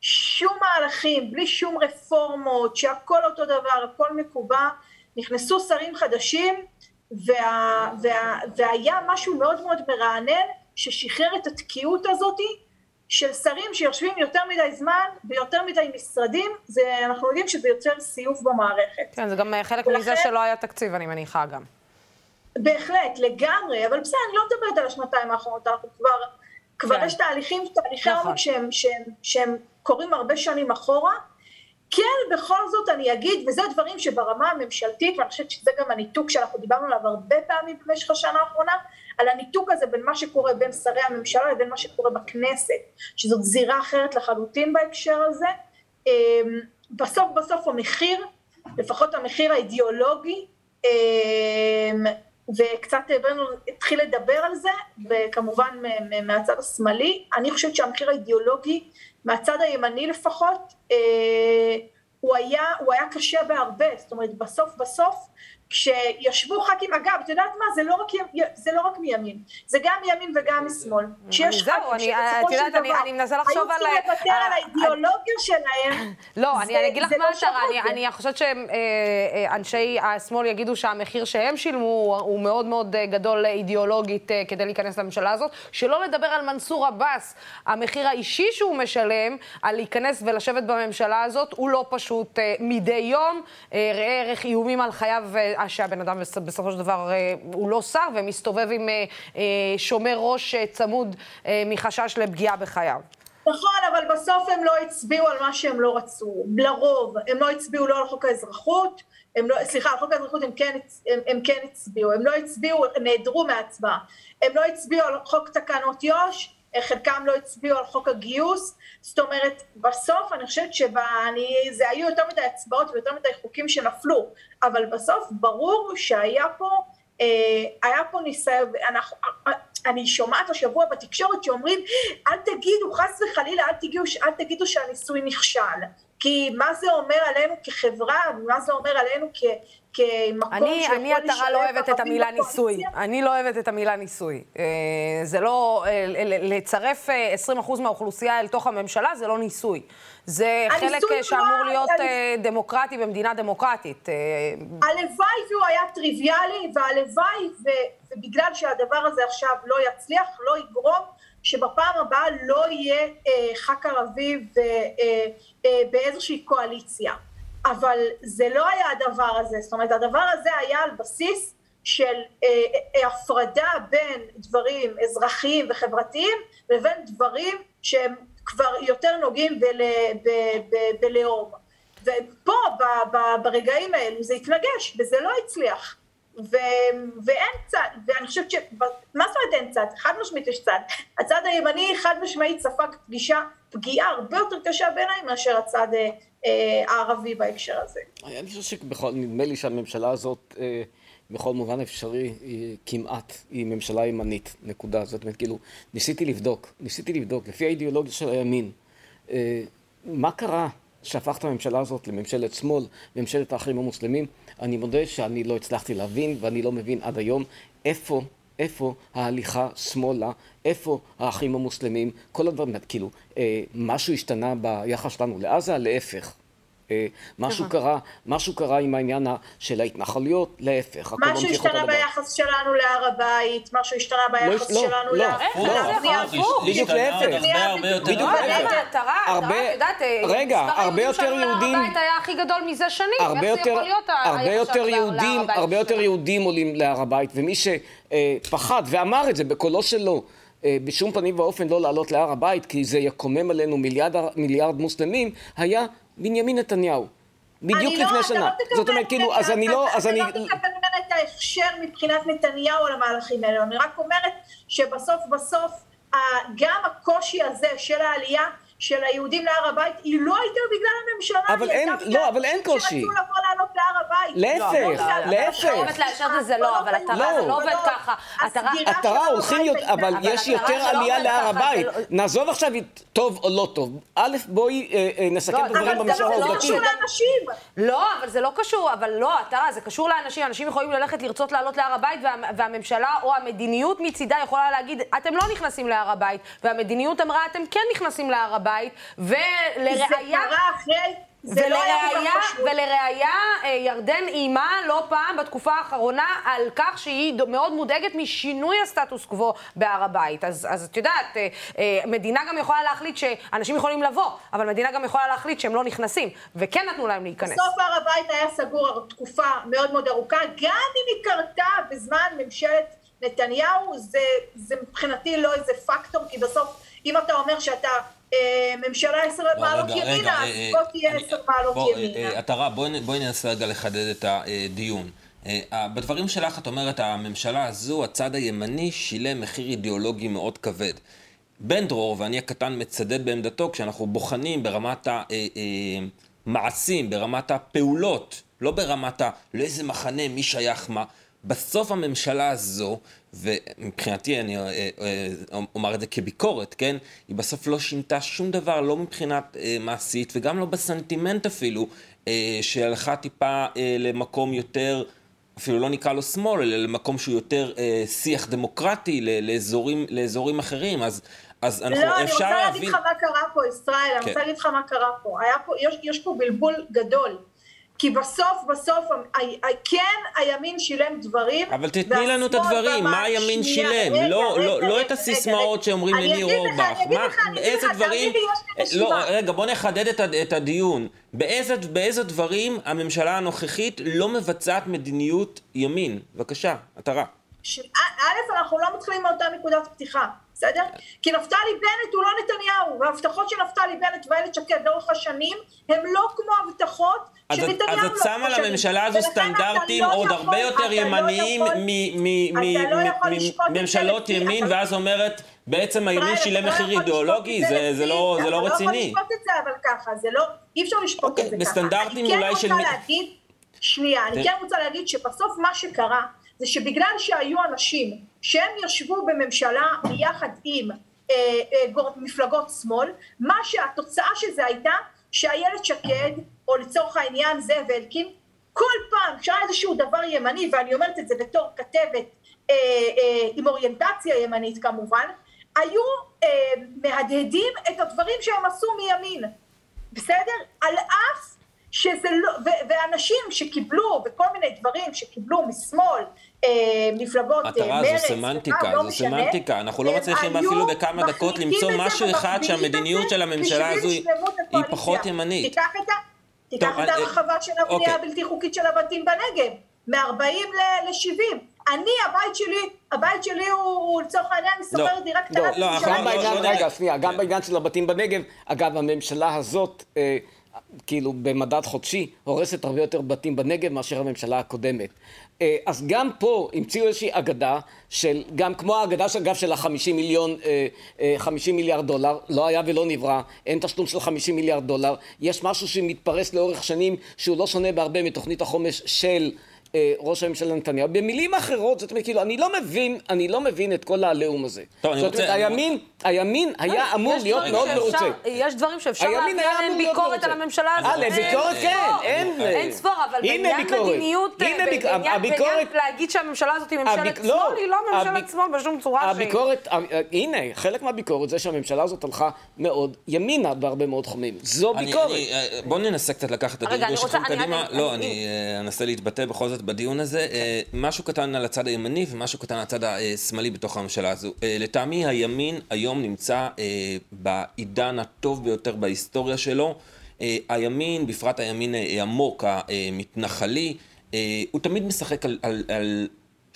שום מהלכים, בלי שום רפורמות, שהכל אותו דבר, הכל מקובע, נכנסו שרים חדשים וה... וה... והיה משהו מאוד מאוד מרענן ששחרר את התקיעות הזאתי של שרים שיושבים יותר מדי זמן ביותר מדי משרדים, זה, אנחנו יודעים שזה יוצר סיוף במערכת. כן, זה גם חלק ולכן, מזה שלא היה תקציב, אני מניחה גם. בהחלט, לגמרי, אבל בסדר, אני לא מדברת על השנתיים האחרונות, אנחנו כבר, כבר כן. יש תהליכים, תהליכי נכון. עומק שהם, שהם, שהם קורים הרבה שנים אחורה. כן, בכל זאת אני אגיד, וזה דברים שברמה הממשלתית, ואני חושבת שזה גם הניתוק שאנחנו דיברנו עליו הרבה פעמים במשך השנה האחרונה, על הניתוק הזה בין מה שקורה בין שרי הממשלה לבין מה שקורה בכנסת, שזאת זירה אחרת לחלוטין בהקשר הזה. אמ, בסוף בסוף המחיר, לפחות המחיר האידיאולוגי, אמ, וקצת בנו התחיל לדבר על זה, וכמובן מהצד השמאלי, אני חושבת שהמחיר האידיאולוגי, מהצד הימני לפחות, אה, הוא היה, הוא היה קשה בהרבה, זאת אומרת בסוף בסוף כשישבו ח"כים, אגב, את יודעת מה, זה לא רק, זה לא רק מימין, זה גם מימין וגם משמאל. שיש ח"כים שבסופו של דבר. היו צריכים לוותר על האידיאולוגיה שלהם. לא, אני אגיד לך מה השערה, אני חושבת שאנשי השמאל יגידו שהמחיר שהם שילמו הוא מאוד מאוד גדול אידיאולוגית כדי להיכנס לממשלה הזאת, שלא לדבר על מנסור עבאס, המחיר האישי שהוא משלם על להיכנס ולשבת בממשלה הזאת הוא לא פשוט מדי יום, ראה ערך איומים על חייו שהבן אדם בסופו של דבר אה, הוא לא שר ומסתובב עם אה, אה, שומר ראש צמוד מחשש לפגיעה בחייו. נכון, אבל בסוף הם לא הצביעו על מה שהם לא רצו, לרוב. הם לא הצביעו לא על חוק האזרחות, הם לא, סליחה, על חוק האזרחות הם כן, הם, הם כן הצביעו, הם לא הצביעו, הם נעדרו מההצבעה. הם לא הצביעו על חוק תקנות יו"ש, חלקם לא הצביעו על חוק הגיוס, זאת אומרת, בסוף אני חושבת שזה היו יותר מדי הצבעות ויותר מדי חוקים שנפלו, אבל בסוף ברור שהיה פה, אה, היה פה ניסיון, אני שומעת השבוע בתקשורת שאומרים, אל תגידו, חס וחלילה, אל תגידו, אל תגידו שהניסוי נכשל, כי מה זה אומר עלינו כחברה, מה זה אומר עלינו כ... כמקום אני, אני עטרה לא אוהבת את המילה ניסוי. אני לא אוהבת את המילה ניסוי. אה, זה לא, אה, לצרף 20% אה, מהאוכלוסייה אל תוך הממשלה זה לא ניסוי. זה חלק שאמור להיות דמוקרטי במדינה דמוקרטית. הלוואי והוא היה טריוויאלי, והלוואי, ובגלל שהדבר הזה עכשיו לא יצליח, לא יגרום שבפעם הבאה לא יהיה ח"כ ערבי באיזושהי קואליציה. אבל זה לא היה הדבר הזה, זאת אומרת הדבר הזה היה על בסיס של אה, אה, הפרדה בין דברים אזרחיים וחברתיים לבין דברים שהם כבר יותר נוגעים בלאום. ופה, ברגעים האלו, זה התנגש, וזה לא הצליח. ו- ואין צד, ואני חושבת ש... מה זאת אומרת אין צד? חד משמעית יש צד. הצד הימני חד משמעית ספג פגישה, פגיעה הרבה יותר קשה בעיניי מאשר הצד אה, הערבי בהקשר הזה. אני חושב שבכל, נדמה לי שהממשלה הזאת, אה, בכל מובן אפשרי, היא כמעט, היא ממשלה ימנית, נקודה. זאת אומרת, כאילו, ניסיתי לבדוק, ניסיתי לבדוק, לפי האידיאולוגיה של הימין, אה, מה קרה שהפך את הממשלה הזאת לממשלת שמאל, ממשלת האחים המוסלמים? אני מודה שאני לא הצלחתי להבין, ואני לא מבין עד היום איפה, איפה ההליכה שמאלה, איפה האחים המוסלמים, כל הדברים, כאילו, אה, משהו השתנה ביחס שלנו לעזה, להפך. אה, משהו. קרה, משהו קרה עם העניין של ההתנחלויות, להפך, משהו השתנה. ביחס שלנו להר הבית, משהו השתנה ביחס לא, שלנו לא, לא, לבנייה הפוך, בלתי- בדיוק להפך. בדיוק לא, להפך. הרבה- את יודעת, אה, רגע, מספר הרבה היהודים יותר יהודים- להר הבית היה הכי גדול מזה שנים. הרבה איך זה יותר, יכול להיות הרבה היחס יותר שלנו להר יהודים, הבית הרבה יותר יהודים עולים להר הבית, ומי שפחד ואמר את זה בקולו שלו, אה, בשום פנים ואופן לא לעלות להר הבית, כי זה יקומם עלינו מיליארד, מיליארד מוסלמים, היה בנימין נתניהו. בדיוק לא- לפני אתה שנה. לא זאת אומרת, כאילו, אז אני לא, אז אני... לא תקבל ממנה את ההכשר מבחינת נתניהו על המהלכים האלו. אני רק אומרת שבסוף בסוף גם הקושי הזה של העלייה של היהודים להר הבית, היא לא הייתה בגלל הממשלה, אבל אין- לא, אבל אין קושי. שרצו לבוא לעלות להר הבית. להפך, לא, לא, לא, להפך. לא, חייבת לאשר את זה, לא, אבל התרה לא. זה לא עובד ככה. התרה... עטרה הולכים אבל יש יותר עלייה להר הבית. נעזוב עכשיו טוב או לא טוב. א', בואי אה, אה, נסכם את הדברים במישור לא העובדתי. קשור לאנשים. לא, אבל זה לא קשור, אבל לא, התרה, זה קשור לאנשים. אנשים יכולים ללכת לרצות לעלות להר הבית, וה, והממשלה או המדיניות מצידה יכולה להגיד, אתם לא נכנסים להר הבית, והמדיניות אמרה, אתם כן נכנסים להר הבית, ולראיה... זה קרה אחרי... זה לא ולראיה. ולראיה, אה, ירדן איימה לא פעם בתקופה האחרונה על כך שהיא מאוד מודאגת משינוי הסטטוס קוו בהר הבית. אז, אז את יודעת, אה, אה, מדינה גם יכולה להחליט שאנשים יכולים לבוא, אבל מדינה גם יכולה להחליט שהם לא נכנסים, וכן נתנו להם להיכנס. בסוף הר הבית היה סגור תקופה מאוד מאוד ארוכה, גם אם היא קרתה בזמן ממשלת נתניהו, זה, זה מבחינתי לא איזה פקטור, כי בסוף, אם אתה אומר שאתה ממשלה עשר מעלות ימינה, אה, אז אה, בוא תהיה עשר מעלות ימינה. אה, אה, עטרה, בואי ננסה רגע לחדד את הדיון. אה, אה, בדברים שלך את אומרת, הממשלה הזו, הצד הימני, שילם מחיר אידיאולוגי מאוד כבד. בן דרור, ואני הקטן מצדד בעמדתו, כשאנחנו בוחנים ברמת המעשים, ברמת הפעולות, לא ברמת. לאיזה מחנה, מי שייך מה. בסוף הממשלה הזו, ומבחינתי, אני אה, אה, אומר את זה כביקורת, כן? היא בסוף לא שינתה שום דבר, לא מבחינת אה, מעשית, וגם לא בסנטימנט אפילו, שהלכה טיפה למקום יותר... אפילו לא נקרא לו שמאל, אלא למקום שהוא יותר אה, שיח דמוקרטי לאזורים, לאזורים אחרים, אז, אז אנחנו, לא, אני אפשר רוצה להגיד להבין... לך מה קרה פה, ישראל, אני כן. רוצה להגיד לך מה קרה פה. פה, יש, יש פה בלבול גדול. כי בסוף, בסוף, כן הימין שילם דברים. אבל תתני לנו את הדברים, מה הימין שילם, רגע, לא, רגע, לא, רגע, לא רגע, את הסיסמאות. שאומרים לניר אורבך, אני אגיד לך, אני אגיד לך, דברים, יש לי לא. רגע, בוא נחדד את, הדיון, באיזה, באיזה דברים הממשלה הנוכחית לא מבצעת מדיניות ימין, בבקשה, עטרה. ש- א', אנחנו לא מתחילים מאותה נקודת פתיחה, בסדר? כי נפתלי בנט הוא לא נתניהו, וההבטחות של נפתלי בנט ואיילת שקד לאורך השנים הם לא כמו הבטחות אז את, אז לא את שמה השנים. לממשלה הזו סטנדרטים לא עוד הרבה יותר לא ימניים יכול- מ- מ- אתה לא זה ימין, ואז אומרת, בעצם הימין ישראל, שילם לא מחיר אידיאולוגי, זה זה לפי- לא זה לא אתה לא רציני. יכול לשפוט את זה אבל ככה, זה לא, אי אפשר לשפוט את זה ככה. בסטנדרטים אני אולי כן של להגיד, שנייה, אני. כן רוצה להגיד שבסוף מה שקרה, זה שבגלל שהיו אנשים שהם ישבו בממשלה ביחד עם אה, אה, מפלגות שמאל, מה שהתוצאה של זה הייתה שאיילת שקד, או לצורך העניין זאב אלקין, כל פעם כשהיה איזשהו דבר ימני, ואני אומרת את זה בתור כתבת אה, אה, עם אוריינטציה ימנית כמובן, היו אה, מהדהדים את הדברים שהם עשו מימין, בסדר? על אף ואנשים שקיבלו, וכל מיני דברים שקיבלו משמאל, אה, מפלגות אה, עטרה, מרצ, זו סמנטיקה, לא זו משנה, סמנטיקה. אנחנו לא מצליחים אפילו בכמה דקות למצוא משהו אחד שהמדיניות של הממשלה הזו היא-. פחות ימנית. תיקח את ה... תיקח טוב, את אה, הרחבה של הבנייה אוקיי. הבלתי חוקית של הבתים בנגב, מ-40 ל-70. אני, הבית שלי, הבית שלי הוא, לצורך העניין, אני שוכרת דירה קטנה. לא, בירושלים. גם בעניין, רגע, שנייה, גם בעניין של הבתים בנגב, אגב, הממשלה הזאת, אה, כאילו במדד חודשי, הורסת הרבה יותר בתים בנגב מאשר הממשלה הקודמת. אה, אז גם פה המציאו איזושהי אגדה של, גם כמו האגדה אגב של החמישים מיליון, אה, חמישים מיליארד דולר, לא היה ולא נברא, אין תשלום של חמישים מיליארד דולר, יש משהו שמתפרס לאורך שנים שהוא לא שונה בהרבה מתוכנית החומש של אה, ראש הממשלה נתניהו. במילים אחרות, זאת אומרת, כאילו, אני לא מבין, אני לא מבין את כל העליהום הזה. טוב, אני זאת רוצה... אומרת, הימין, הימין היה אמור להיות מאוד מרוצה. יש דברים שאפשר אמור עליהם ביקורת. על הממשלה הזאת. אה, לביקורת אין כן. אין- אין ספור, אבל בעניין ביקורת. מדיניות, ביק- בעניין- להגיד שהממשלה הזאת היא ממשלת הביק- שמאל, לא, היא לא ממשלת שמאל בשום צורה שהיא. הביקורת, הנה, חלק מהביקורת זה שהממשלה הזאת הלכה מאוד ימינה בהרבה מאוד תחומים. זו ביקורת. אה, בואו ננסה קצת לקחת את אני שלכם קדימה. לא, אני- אה, אנסה להתבטא בכל זאת בדיון הזה. אה, משהו קטן על הצד הימני ומשהו קטן על הצד השמאלי בתוך הממשלה הזו. אה, לטעמי הימין היום נמצא אה, בעידן הטוב ביותר בהיסטוריה שלו. הימין, בפרט הימין אה, עמוק, המתנחלי, הוא תמיד משחק על, על, על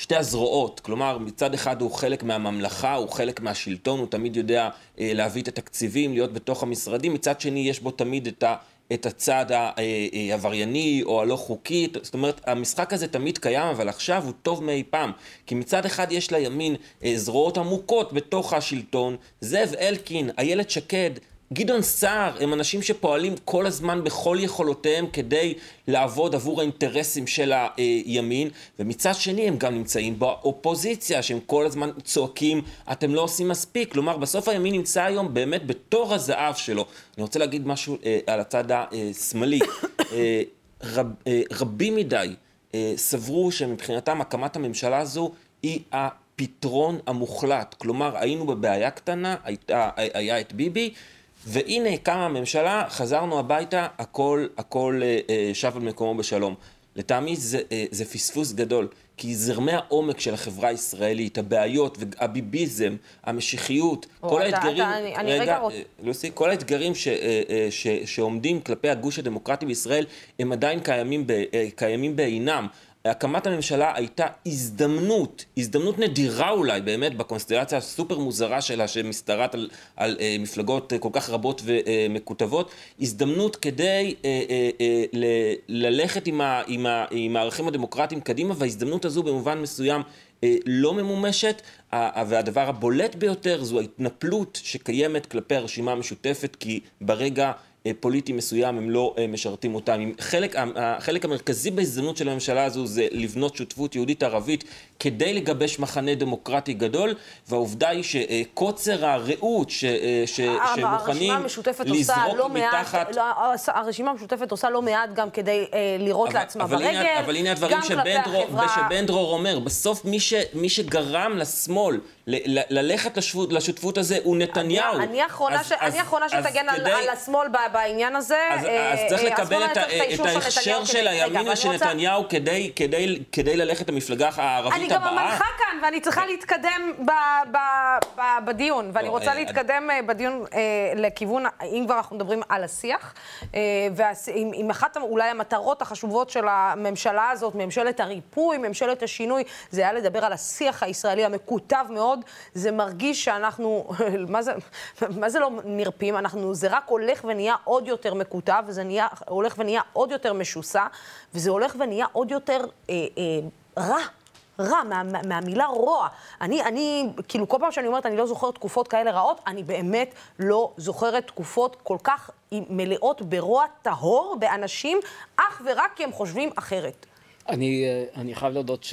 שתי הזרועות, כלומר מצד אחד הוא חלק מהממלכה, הוא חלק מהשלטון, הוא תמיד יודע אה, להביא את התקציבים, להיות בתוך המשרדים, מצד שני יש בו תמיד את ה... את הצד העברייני או הלא חוקי, זאת אומרת, המשחק הזה תמיד קיים, אבל עכשיו הוא טוב מאי פעם. כי מצד אחד יש לימין אה, זרועות עמוקות בתוך השלטון, זאב אלקין, איילת שקד, גדעון סער הם אנשים שפועלים כל הזמן בכל יכולותיהם כדי לעבוד עבור האינטרסים של הימין, ומצד שני הם גם נמצאים באופוזיציה, שהם כל הזמן צועקים, אתם לא עושים מספיק. כלומר, בסוף הימין נמצא היום באמת בתור הזהב שלו. אני רוצה להגיד משהו אה, על הצד השמאלי. אה, רב, אה, רבים מדי אה, סברו שמבחינתם הקמת הממשלה הזו היא הפתרון המוחלט. כלומר, היינו בבעיה קטנה, הייתה, היה את ביבי, והנה קמה הממשלה, חזרנו הביתה, הכל, הכל אה, אה, שב על מקומו בשלום. לטעמי זה, אה, זה פספוס גדול, כי זרמי העומק של החברה הישראלית, הבעיות, הביביזם, המשיחיות, כל אתה- האתגרים, אתה- אני- אני רגע רוצ- לוסי, כל האתגרים ש, אה, אה, ש, שעומדים כלפי הגוש הדמוקרטי בישראל, הם עדיין קיימים, ב, קיימים בעינם. הקמת הממשלה הייתה הזדמנות, הזדמנות נדירה אולי, באמת, בקונסטלציה הסופר מוזרה שלה, שמשתרעת על, על אה, מפלגות אה, כל כך רבות ומקוטבות, הזדמנות כדי אה, אה, אה, ל, ללכת עם, ה, עם, ה, עם הערכים הדמוקרטיים קדימה, וההזדמנות הזו במובן מסוים אה, לא ממומשת, והדבר הבולט ביותר זו ההתנפלות שקיימת כלפי הרשימה המשותפת, כי ברגע אה, פוליטי מסוים הם לא אה, משרתים אותם. חלק, החלק המרכזי בהזדמנות של הממשלה הזו זה לבנות שותפות יהודית-ערבית כדי לגבש מחנה דמוקרטי גדול, והעובדה היא שקוצר הרעות ש, אה, ש, שמוכנים לזרוק לא מתחת... לא, הרשימה המשותפת עושה לא מעט גם כדי אה, לירות אבל- לעצמה אבל ברגל, הנה, אבל הנה הדברים גם כלפי שבן דרור, החברה- שבן דרור אומר, בסוף מי, ש, מי שגרם לשמאל ל, ל, ללכת לשותפות הזה הוא נתניהו. אני האחרונה שתגן על- על השמאל בעניין הזה. אז, אה, אז צריך אה, לקבל השמאל את, את של ההכשר של הימין רוצה- נתניהו כדי, כדי, כדי ללכת למפלגה הערבית אני גם הבאה. המנחה כאן, ואני צריכה להתקדם ב, ב, ב, בדיון, ואני לא, רוצה אה, להתקדם אה, בדיון אה, לכיוון, אם כבר אנחנו מדברים על השיח, אה, ועם אחת אולי המטרות החשובות של הממשלה הזאת, ממשלת הריפוי, ממשלת השינוי, זה היה לדבר על השיח הישראלי המקוטב מאוד. זה מרגיש שאנחנו, מה זה, מה זה לא נרפים? אנחנו, זה רק הולך ונהיה עוד יותר מקוטב, וזה נהיה, הולך ונהיה עוד יותר משוסע, וזה הולך ונהיה עוד יותר אה, אה, רע. רע, מה, מה, מהמילה רוע. אני, אני, כאילו, כל פעם שאני אומרת, אני לא זוכרת תקופות כאלה רעות, אני באמת לא זוכרת תקופות כל כך מלאות ברוע טהור באנשים, אך ורק כי הם חושבים אחרת. אני, אה, אני חייב להודות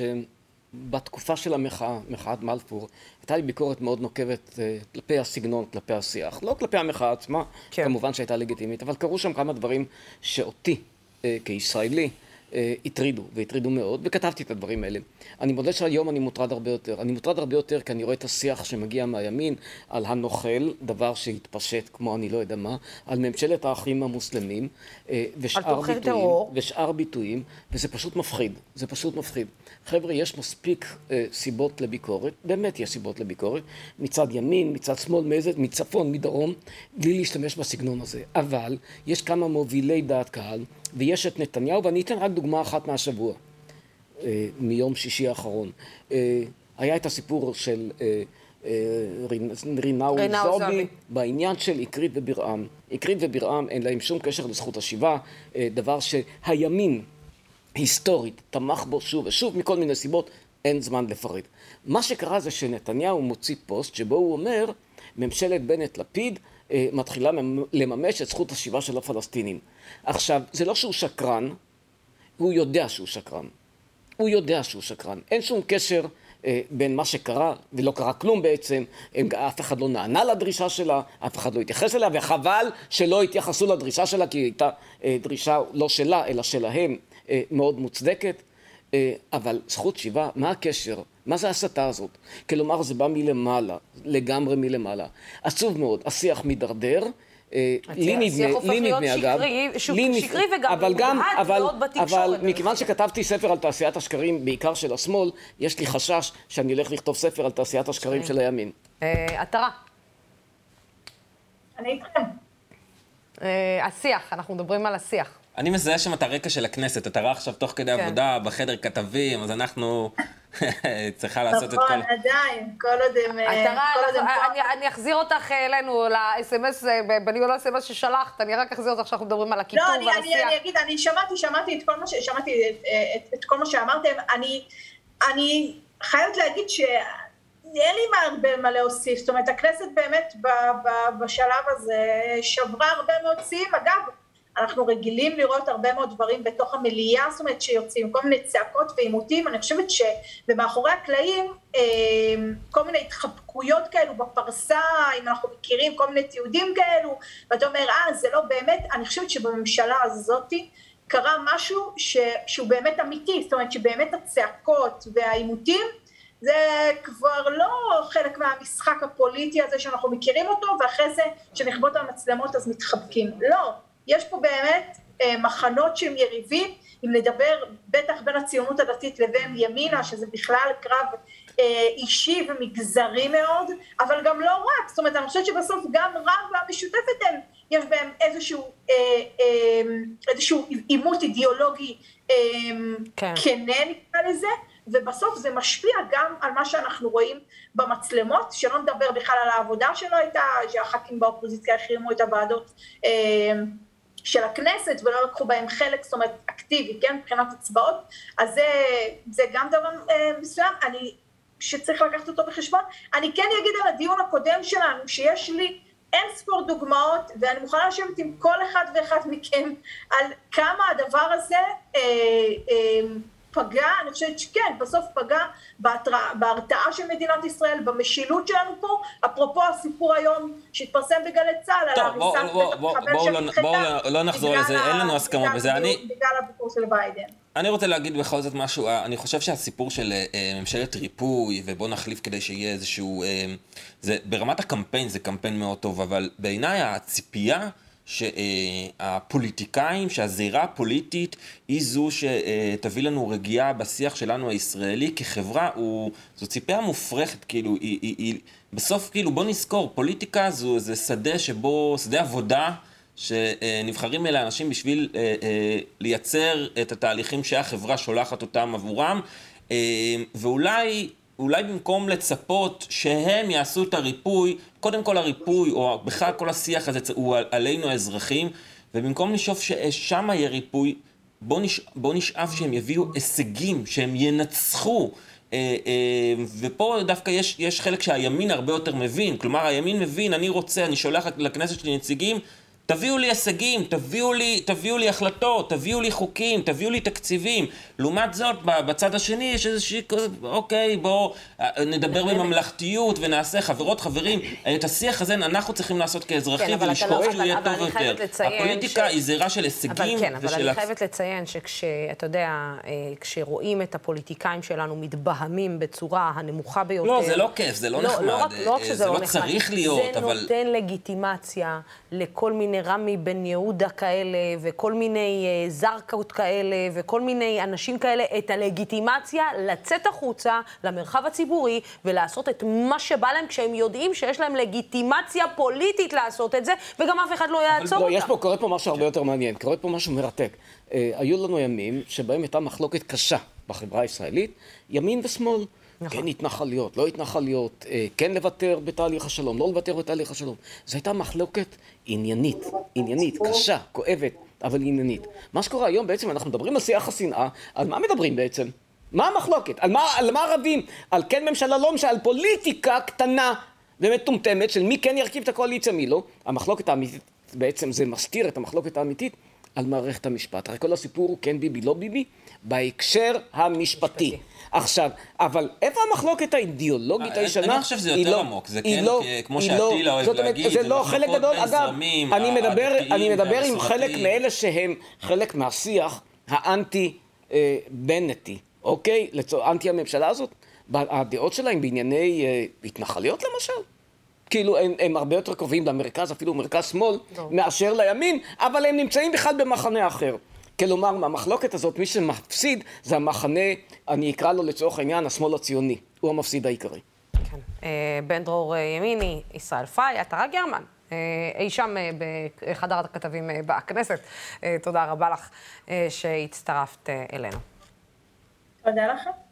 שבתקופה של המחאה, מחאת בלפור, הייתה לי ביקורת מאוד נוקבת אה, כלפי הסגנון, כלפי השיח. לא כלפי המחאה עצמה, כן. כמובן שהייתה לגיטימית, אבל קרו שם כמה דברים שאותי, אה, כישראלי, אה, הטרידו, והטרידו מאוד, וכתבתי את הדברים האלה. אני מודה שהיום אני מוטרד הרבה יותר. אני מוטרד הרבה יותר כי אני רואה את השיח שמגיע מהימין על הנוכל, דבר שהתפשט כמו אני לא יודע מה, על ממשלת האחים המוסלמים, ושאר ביטויים. ושאר ביטויים, וזה פשוט מפחיד. זה פשוט מפחיד. חבר'ה, יש מספיק אה, סיבות לביקורת, באמת יש סיבות לביקורת, מצד ימין, מצד שמאל, מאיזה, מצפון, מדרום, בלי להשתמש בסגנון הזה. אבל יש כמה מובילי דעת קהל, ויש את נתניהו, ואני אתן רק דוגמה אחת מהשבוע, אה, מיום שישי האחרון. אה, היה את הסיפור של אה, אה, רינאוי זועבי זועבי. בעניין של אקרית וברעם. אקרית וברעם אין להם שום קשר לזכות השיבה, אה, דבר שהימין היסטורית תמך בו שוב ושוב מכל מיני סיבות, אין זמן לפרט. מה שקרה זה שנתניהו מוציא פוסט שבו הוא אומר ממשלת בנט-לפיד אה, מתחילה ממ- לממש את זכות השיבה של הפלסטינים. עכשיו, זה לא שהוא שקרן, הוא יודע שהוא שקרן. הוא יודע שהוא שקרן. אין שום קשר אה, בין מה שקרה, ולא קרה כלום בעצם, הם, אף אחד לא נענה לדרישה שלה, אף אחד לא התייחס אליה, וחבל שלא התייחסו לדרישה שלה, כי היא הייתה אה, דרישה לא שלה, אלא שלהם, מאוד מוצדקת. אה, אבל זכות שיבה, מה הקשר? מה זה ההסתה הזאת? כלומר, זה בא מלמעלה, לגמרי מלמעלה. עצוב מאוד, השיח מידרדר. אה, לי נדמה, לי נדמה אגב, שקרי, שוק- לי נדמה- שקרי וגם אבל גם, מובהק אבל, מאוד בתקשורת, אבל מכיוון שכתבתי ספר על תעשיית השקרים, בעיקר של השמאל, יש לי חשש שאני אלך לכתוב ספר על תעשיית השקרים של הימין. אה, עטרה. אני איתכם. אה, השיח, אנחנו מדברים על השיח. אני מזהה שם את הרקע של הכנסת, אתה רואה עכשיו תוך כדי כן. עבודה, בחדר כתבים, אז אנחנו... צריכה לעשות את כל... נכון, עדיין, כל עוד הם... אה, עטרה, פה. אני- אני אחזיר אותך אה, אלינו, ל-SMS, בניהול ה-SMS ששלחת, אני רק אחזיר אותך כשאנחנו מדברים על הקיטור לא, אני, ועל אני, השיח. אני אגיד, אני שמעתי, שמעתי את כל מה, ש, שמעתי את, את, את כל מה שאמרתם, אני, אני חייבת להגיד שאין לי מה הרבה מה להוסיף, זאת אומרת, הכנסת באמת ב, ב, בשלב הזה שברה הרבה מאוד שיאים, אגב, אנחנו רגילים לראות הרבה מאוד דברים בתוך המליאה, זאת אומרת שיוצאים כל מיני צעקות ועימותים, אני חושבת שבמאחורי הקלעים אה, כל מיני התחבקויות כאלו בפרסה, אם אנחנו מכירים כל מיני תיעודים כאלו, ואתה אומר, אה, זה לא באמת, אני חושבת שבממשלה הזאתי קרה משהו ש, שהוא באמת אמיתי, זאת אומרת שבאמת הצעקות והעימותים זה כבר לא חלק מהמשחק הפוליטי הזה שאנחנו מכירים אותו, ואחרי זה כשנכבות המצלמות אז מתחבקים. לא, יש פה באמת אה, מחנות שהם יריבים, אם נדבר בטח בין הציונות הדתית לבין ימינה, שזה בכלל קרב אה, אישי ומגזרי מאוד, אבל גם לא רק, זאת אומרת, אני חושבת שבסוף גם רע"מ והמשותפת הם, יש בהם איזשהו, אה, איזשהו עימות אידיאולוגי כן. כנה נקרא לזה, ובסוף זה משפיע גם על מה שאנחנו רואים במצלמות, שלא נדבר בכלל על העבודה שלא הייתה, שהח"כים באופוזיציה החרימו את הוועדות אה, של הכנסת ולא לקחו בהם חלק, זאת אומרת אקטיבי, כן, מבחינת הצבעות, אז זה, זה גם דבר אה, מסוים, אני, שצריך לקחת אותו בחשבון. אני כן אגיד על הדיון הקודם שלנו, שיש לי אין ספור דוגמאות, ואני מוכנה לשבת עם כל אחד ואחד מכם על כמה הדבר הזה אה, אה, פגע, אני חושבת שכן, בסוף פגע בהתרא, בהרתעה של מדינת ישראל, במשילות שלנו פה, אפרופו הסיפור היום שהתפרסם בגלי צה"ל, על הריסת בואו- לא- לא- לא נחזור לזה, אין לנו הסכמות בגלל בזה. אני- בגלל הביקור של ביידן. אני רוצה להגיד בכל זאת משהו, אה, אני חושב שהסיפור של אה, אה, ממשלת ריפוי, ובוא נחליף כדי שיהיה איזשהו... זה, ברמת הקמפיין זה קמפיין מאוד טוב, אבל בעיניי הציפייה שהפוליטיקאים, שהזירה הפוליטית היא זו שתביא לנו רגיעה בשיח שלנו הישראלי כחברה, הוא, זו ציפייה מופרכת, כאילו, היא, היא, היא, בסוף, כאילו, בוא נזכור, פוליטיקה זו זה שדה שבו, שדה עבודה. שנבחרים אלה אנשים בשביל אה, אה, לייצר את התהליכים שהחברה שולחת אותם עבורם, אה, ואולי אולי במקום לצפות שהם יעשו את הריפוי, קודם כל הריפוי, או בכלל כל השיח הזה הוא על- עלינו האזרחים, ובמקום לשאוף ששם יהיה ריפוי, בוא, נש... בוא נשאף שהם יביאו הישגים, שהם ינצחו. אה, אה, ופה דווקא יש, יש חלק שהימין הרבה יותר מבין, כלומר הימין מבין, אני רוצה, אני שולח לכנסת שלי נציגים, תביאו לי הישגים, תביאו לי, תביאו לי החלטות, תביאו לי חוקים, תביאו לי תקציבים. לעומת זאת, בצד השני יש איזושהי כזה, אוקיי, בואו אה, נדבר בממלכתיות ונעשה, חברות, חברים, את השיח הזה אנחנו צריכים לעשות כן, כאזרחים אבל ולשאוף לא- שהוא אבל- יהיה אבל טוב אני יותר. הפוליטיקה ש- היא זירה של אבל הישגים כן, אבל ושל... אני הצ- חייבת לציין שכשאתה יודע, אה, כשרואים את הפוליטיקאים שלנו מתבהמים בצורה הנמוכה ביותר... לא, זה לא כיף, זה לא נחמד, לא רק, לא רק אה, שזה זה לא לא נחמד. צריך להיות, אבל- זה נותן לגיטימציה לכל מיני רמי בן יהודה כאלה, וכל מיני אה, זרקאות כאלה, וכל מיני אנשים כאלה, את הלגיטימציה לצאת החוצה למרחב הציבורי ולעשות את מה שבא להם, כשהם יודעים שיש להם לגיטימציה פוליטית לעשות את זה, וגם אף אחד לא יעצור לא, אותם. יש פה, קורה פה משהו הרבה יותר מעניין, קורה פה משהו מרתק. אה, היו לנו ימים שבהם הייתה מחלוקת קשה בחברה הישראלית, ימין ושמאל. כן התנחלויות, לא התנחלויות, אה, כן לוותר בתהליך השלום, לא לוותר בתהליך השלום. זו הייתה מחלוקת עניינית, עניינית, קשה, כואבת, אבל עניינית. מה שקורה היום בעצם, אנחנו מדברים על שיח השנאה, על מה מדברים בעצם? מה המחלוקת? על מה, על מה רבים? על כן ממשלה, לא ממשלה, על פוליטיקה קטנה ומטומטמת של מי כן ירכיב את הקואליציה, מי לא. המחלוקת האמיתית, בעצם זה מסתיר את המחלוקת האמיתית על מערכת המשפט. הרי כל הסיפור הוא כן ביבי, לא ביבי, בהקשר המשפטי. עכשיו, אבל איפה המחלוקת האידיאולוגית אני- הישנה? אני חושב שזה היא יותר לא- עמוק, זה כן, לא- כמו שעטילה לא- אוהב זאת אומרת, להגיד, זה זה לא חלק גדול, אגב, אני מדבר, אני מדבר עם חלק. מאלה שהם חלק מהשיח האנטי אה, בנטי, אוקיי? אנטי הממשלה הזאת, הדעות שלהם בענייני אה, התנחלויות למשל. כאילו הם, הם הרבה יותר קרובים למרכז, אפילו מרכז שמאל, לא. מאשר לימין, אבל הם נמצאים בכלל במחנה אחר. כלומר, מהמחלוקת הזאת, מי שמפסיד זה המחנה, אני אקרא לו לצורך העניין, השמאל הציוני. הוא המפסיד העיקרי. אה, בן דרור אה, ימיני, ישראל פיי, עטרה גרמן. אה, אי שם אה, בחדר הכתבים אה, בכנסת. אה, תודה רבה לך אה, שהצטרפת אה, אלינו. תודה לכם.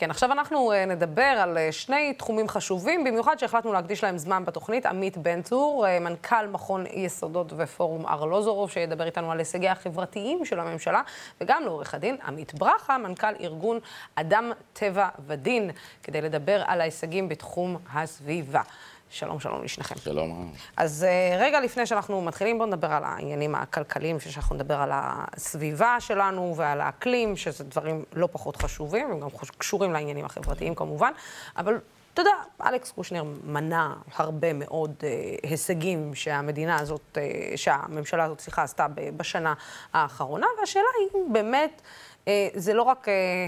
כן, עכשיו אנחנו אה, נדבר על אה, שני תחומים חשובים, במיוחד שהחלטנו להקדיש להם זמן בתוכנית. עמית בן צור, אה, מנכ"ל מכון יסודות ופורום ארלוזורוב, שידבר איתנו על הישגיה החברתיים של הממשלה, וגם לעורך הדין עמית ברכה, מנכ"ל ארגון אדם, טבע ודין, כדי לדבר על ההישגים בתחום הסביבה. שלום, שלום לשניכם. שלום. אז אה, רגע לפני שאנחנו מתחילים, בואו נדבר על העניינים הכלכליים, שאנחנו נדבר על הסביבה שלנו ועל האקלים, שזה דברים לא פחות חשובים, הם גם קשורים לעניינים החברתיים כמובן, אבל אתה יודע, אלכס קושנר מנה הרבה מאוד אה, הישגים שהמדינה הזאת, אה, שהממשלה הזאת, סליחה, עשתה בשנה האחרונה, והשאלה היא אם באמת, אה, זה לא רק... אה,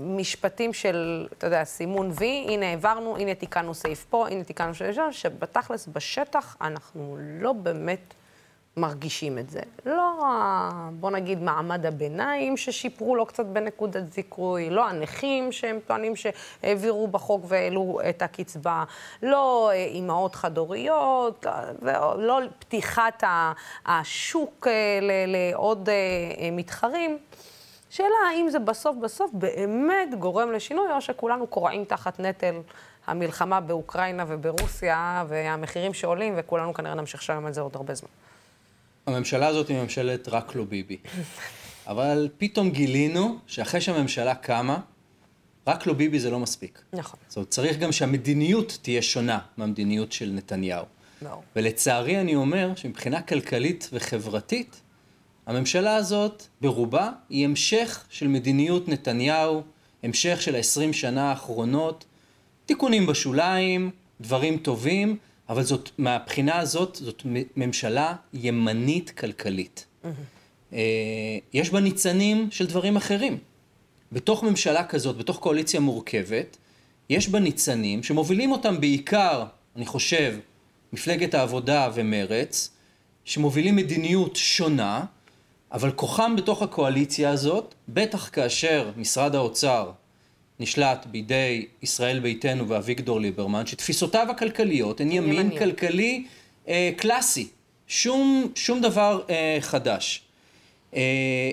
משפטים של, אתה יודע, סימון וי, הנה העברנו, הנה תיקנו סעיף פה, הנה תיקנו סעיף שם, שבתכלס בשטח אנחנו לא באמת מרגישים את זה. לא, בוא נגיד, מעמד הביניים ששיפרו לו קצת בנקודת זיכוי, לא הנכים שהם טוענים שהעבירו בחוק והעלו את הקצבה, לא אה, אימהות חד-הוריות, לא, לא פתיחת ה- השוק אה, לעוד אה, מתחרים. שאלה האם זה בסוף בסוף באמת גורם לשינוי, או שכולנו כורעים תחת נטל המלחמה באוקראינה וברוסיה, והמחירים שעולים, וכולנו כנראה נמשיך לשלם על זה עוד הרבה זמן. הממשלה הזאת היא ממשלת רק לא ביבי. אבל פתאום גילינו שאחרי שהממשלה קמה, רק לא ביבי זה לא מספיק. נכון. זאת אומרת, צריך גם שהמדיניות תהיה שונה מהמדיניות של נתניהו. ברור. ולצערי אני אומר שמבחינה כלכלית וחברתית, הממשלה הזאת ברובה היא המשך של מדיניות נתניהו, המשך של ה-20 שנה האחרונות, תיקונים בשוליים, דברים טובים, אבל זאת, מהבחינה הזאת, זאת ממשלה ימנית כלכלית. אה, יש בה ניצנים של דברים אחרים. בתוך ממשלה כזאת, בתוך קואליציה מורכבת, יש בה ניצנים שמובילים אותם בעיקר, אני חושב, מפלגת העבודה ומרץ, שמובילים מדיניות שונה, אבל כוחם בתוך הקואליציה הזאת, בטח כאשר משרד האוצר נשלט בידי ישראל ביתנו ואביגדור ליברמן, שתפיסותיו הכלכליות הן ימין ימניות. כלכלי אה, קלאסי, שום, שום דבר אה, חדש. אה,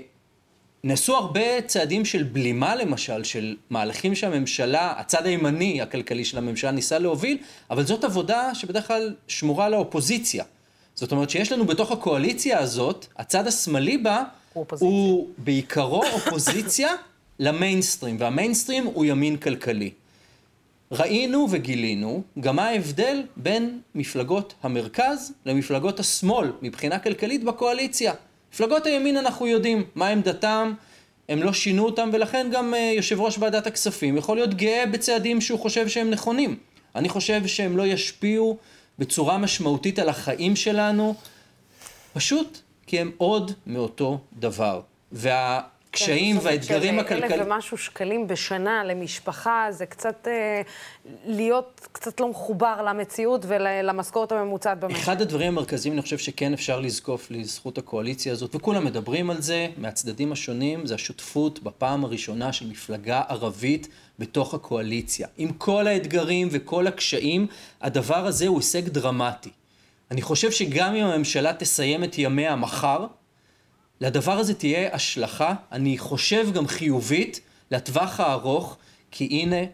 נעשו הרבה צעדים של בלימה למשל, של מהלכים שהממשלה, הצד הימני הכלכלי של הממשלה ניסה להוביל, אבל זאת עבודה שבדרך כלל שמורה לאופוזיציה. זאת אומרת שיש לנו בתוך הקואליציה הזאת, הצד השמאלי בה, הוא, הוא בעיקרו אופוזיציה למיינסטרים, והמיינסטרים הוא ימין כלכלי. ראינו וגילינו גם מה ההבדל בין מפלגות המרכז למפלגות השמאל מבחינה כלכלית בקואליציה. מפלגות הימין אנחנו יודעים מה עמדתם, הם לא שינו אותם ולכן גם uh, יושב ראש ועדת הכספים יכול להיות גאה בצעדים שהוא חושב שהם נכונים. אני חושב שהם לא ישפיעו בצורה משמעותית על החיים שלנו, פשוט כי הם עוד מאותו דבר. והקשיים כן, והאתגרים הכלכליים... אלף ומשהו שקלים בשנה למשפחה, זה קצת אה, להיות קצת לא מחובר למציאות ולמשכורת הממוצעת במשק. אחד הדברים המרכזיים, אני חושב שכן אפשר לזקוף לזכות הקואליציה הזאת, וכולם מדברים על זה מהצדדים השונים, זה השותפות בפעם הראשונה של מפלגה ערבית בתוך הקואליציה. עם כל האתגרים וכל הקשיים, הדבר הזה הוא הישג דרמטי. אני חושב שגם אם הממשלה תסיים את ימיה מחר, לדבר הזה תהיה השלכה, אני חושב גם חיובית, לטווח הארוך, כי הנה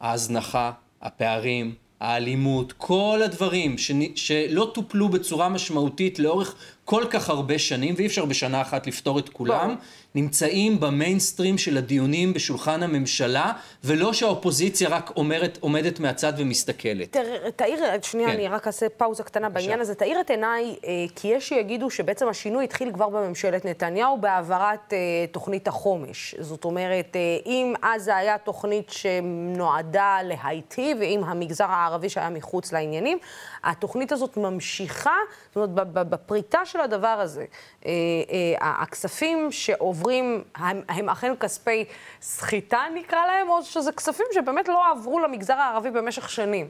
ההזנחה, הפערים, האלימות, כל הדברים ש... שלא טופלו בצורה משמעותית לאורך כל כך הרבה שנים, ואי אפשר בשנה אחת לפתור את כולם, בוא. נמצאים במיינסטרים של הדיונים בשולחן הממשלה, ולא שהאופוזיציה רק אומרת, עומדת מהצד ומסתכלת. תאיר, שנייה, כן. אני רק אעשה פאוזה קטנה. בעניין הזה. תאיר את עיניי, אה, כי יש שיגידו שבעצם השינוי התחיל כבר בממשלת נתניהו בהעברת אה, תוכנית החומש. זאת אומרת, אה, אם אז זה היה תוכנית שנועדה להיטיב עם המגזר הערבי שהיה מחוץ לעניינים, התוכנית הזאת ממשיכה, זאת אומרת, בפריטה של הדבר הזה. אה, אה, הכספים שעוברים, הם, הם אכן כספי סחיטה נקרא להם, או שזה כספים שבאמת לא עברו למגזר הערבי במשך שנים?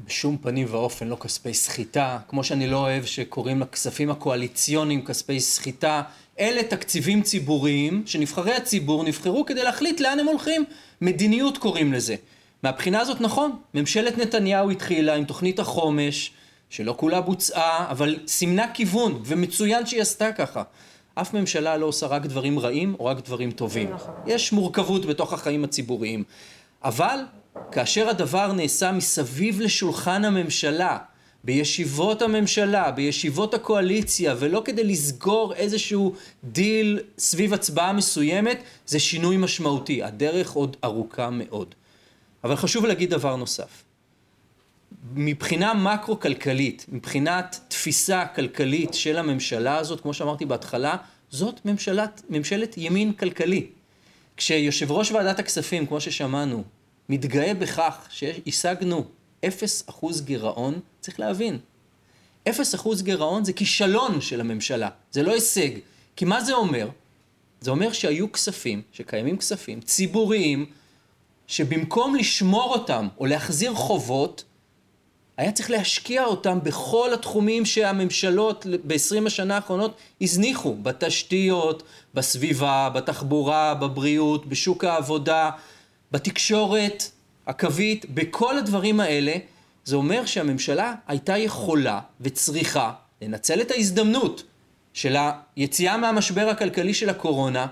בשום פנים ואופן לא כספי סחיטה, כמו שאני לא אוהב שקוראים לכספים הקואליציוניים כספי סחיטה, אלה תקציבים ציבוריים שנבחרי הציבור נבחרו כדי להחליט לאן הם הולכים. מדיניות קוראים לזה. מהבחינה הזאת נכון, ממשלת נתניהו התחילה עם תוכנית החומש, שלא כולה בוצעה, אבל סימנה כיוון, ומצוין שהיא עשתה ככה. אף ממשלה לא עושה רק דברים רעים או רק דברים טובים. יש מורכבות בתוך החיים הציבוריים. אבל כאשר הדבר נעשה מסביב לשולחן הממשלה, בישיבות הממשלה, בישיבות הקואליציה, ולא כדי לסגור איזשהו דיל סביב הצבעה מסוימת, זה שינוי משמעותי. הדרך עוד ארוכה מאוד. אבל חשוב להגיד דבר נוסף. מבחינה מקרו-כלכלית, מבחינת תפיסה כלכלית של הממשלה הזאת, כמו שאמרתי בהתחלה, זאת ממשלת, ממשלת ימין כלכלי. כשיושב ראש ועדת הכספים, כמו ששמענו, מתגאה בכך שהשגנו 0% גירעון, צריך להבין, 0% גירעון זה כישלון של הממשלה, זה לא הישג. כי מה זה אומר? זה אומר שהיו כספים, שקיימים כספים ציבוריים, שבמקום לשמור אותם או להחזיר חובות, היה צריך להשקיע אותם בכל התחומים שהממשלות ב-20 השנה האחרונות הזניחו, בתשתיות, בסביבה, בתחבורה, בבריאות, בשוק העבודה, בתקשורת הקווית, בכל הדברים האלה, זה אומר שהממשלה הייתה יכולה וצריכה לנצל את ההזדמנות של היציאה מהמשבר הכלכלי של הקורונה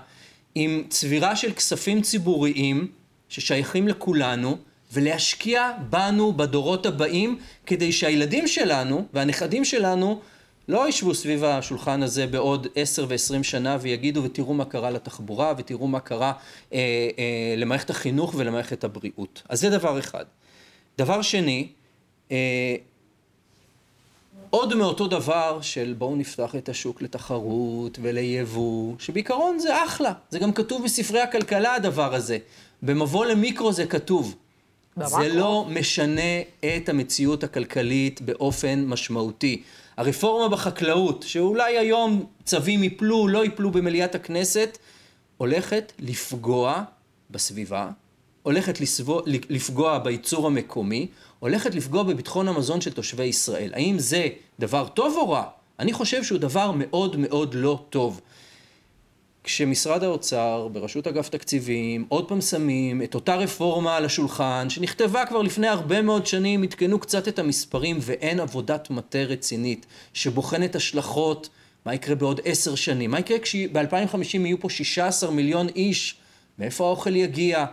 עם צבירה של כספים ציבוריים ששייכים לכולנו, ולהשקיע בנו בדורות הבאים, כדי שהילדים שלנו והנכדים שלנו לא ישבו סביב השולחן הזה בעוד עשר ועשרים שנה ויגידו ותראו מה קרה לתחבורה ותראו מה קרה אה, אה, למערכת החינוך ולמערכת הבריאות. אז זה דבר אחד. דבר שני, אה, עוד מאותו דבר של בואו נפתח את השוק לתחרות וליבוא, שבעיקרון זה אחלה, זה גם כתוב בספרי הכלכלה הדבר הזה. במבוא למיקרו זה כתוב. זה לא משנה את המציאות הכלכלית באופן משמעותי. הרפורמה בחקלאות, שאולי היום צווים יפלו, לא יפלו במליאת הכנסת, הולכת לפגוע בסביבה, הולכת לסבו, לפגוע בייצור המקומי, הולכת לפגוע בביטחון המזון של תושבי ישראל. האם זה דבר טוב או רע? אני חושב שהוא דבר מאוד מאוד לא טוב. כשמשרד האוצר, בראשות אגף תקציבים, עוד פעם שמים את אותה רפורמה על השולחן, שנכתבה כבר לפני הרבה מאוד שנים, עדכנו קצת את המספרים ואין עבודת מטה רצינית שבוחנת השלכות, מה יקרה בעוד עשר שנים, מה יקרה כשב-2050 יהיו פה 16 מיליון איש, מאיפה האוכל יגיע?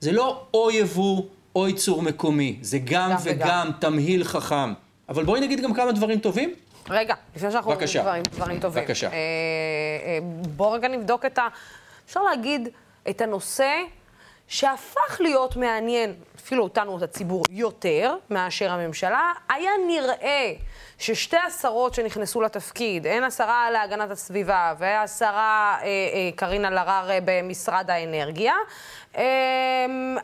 זה לא או יבוא או ייצור מקומי, זה גם, גם וגם, וגם תמהיל חכם. אבל בואי נגיד גם כמה דברים טובים. רגע, לפני שאנחנו אומרים דברים, דברים טובים. בבקשה. אה, אה, בוא רגע נבדוק את ה... אפשר להגיד, את הנושא שהפך להיות מעניין, אפילו אותנו, את הציבור, יותר מאשר הממשלה. היה נראה ששתי השרות שנכנסו לתפקיד, הן השרה להגנת הסביבה והשרה אה, אה, אלהרר אה, במשרד האנרגיה, אה,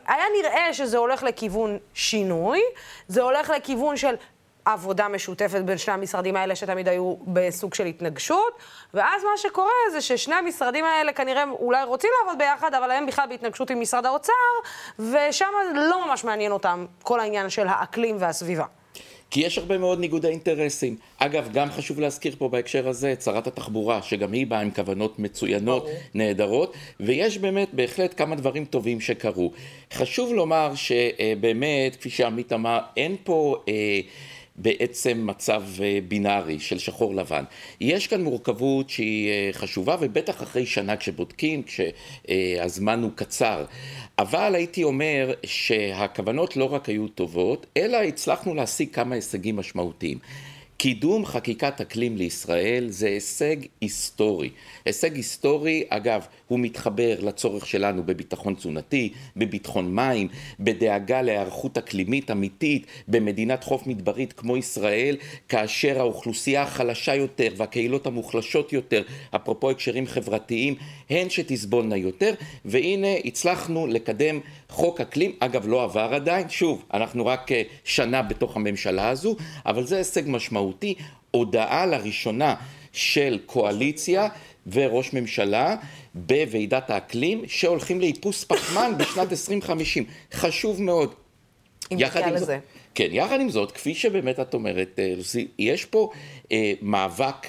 היה נראה שזה הולך לכיוון שינוי, זה הולך לכיוון של עבודה משותפת בין שני המשרדים האלה שתמיד היו בסוג של התנגשות, ואז מה שקורה זה ששני המשרדים האלה כנראה אולי רוצים לעבוד ביחד, אבל הם בכלל בהתנגשות עם משרד האוצר, ושם לא ממש מעניין אותם כל העניין של האקלים והסביבה. כי יש הרבה מאוד ניגודי אינטרסים. אגב, גם חשוב להזכיר פה בהקשר הזה את שרת התחבורה, שגם היא באה עם כוונות מצוינות. נהדרות, ויש באמת בהחלט כמה דברים טובים שקרו. חשוב לומר שבאמת, כפי שעמית אמר, אין פה... אה, בעצם מצב אה, בינארי של שחור לבן. יש כאן מורכבות שהיא אה, חשובה, ובטח אחרי שנה כשבודקים, כשהזמן הוא קצר. אבל הייתי אומר שהכוונות לא רק היו טובות, אלא הצלחנו להשיג כמה הישגים משמעותיים. קידום חקיקת אקלים לישראל זה הישג היסטורי. הישג היסטורי, אגב, הוא מתחבר לצורך שלנו בביטחון תזונתי, בביטחון מים, בדאגה להיערכות אקלימית אמיתית במדינת חוף מדברית כמו ישראל, כאשר האוכלוסייה החלשה יותר והקהילות המוחלשות יותר, אפרופו הקשרים חברתיים, הן שתסבולנה יותר, והנה הצלחנו לקדם חוק אקלים, אגב לא עבר עדיין, שוב, אנחנו רק אה, שנה בתוך הממשלה הזו, אבל זה הישג משמעותי, הודעה לראשונה של קואליציה וראש ממשלה בוועידת האקלים שהולכים לאיפוס פחמן בשנת 2050. חשוב מאוד. אם נגיע לזה. כן, יחד עם זאת, כפי שבאמת את אומרת, אה, יש פה אה, מאבק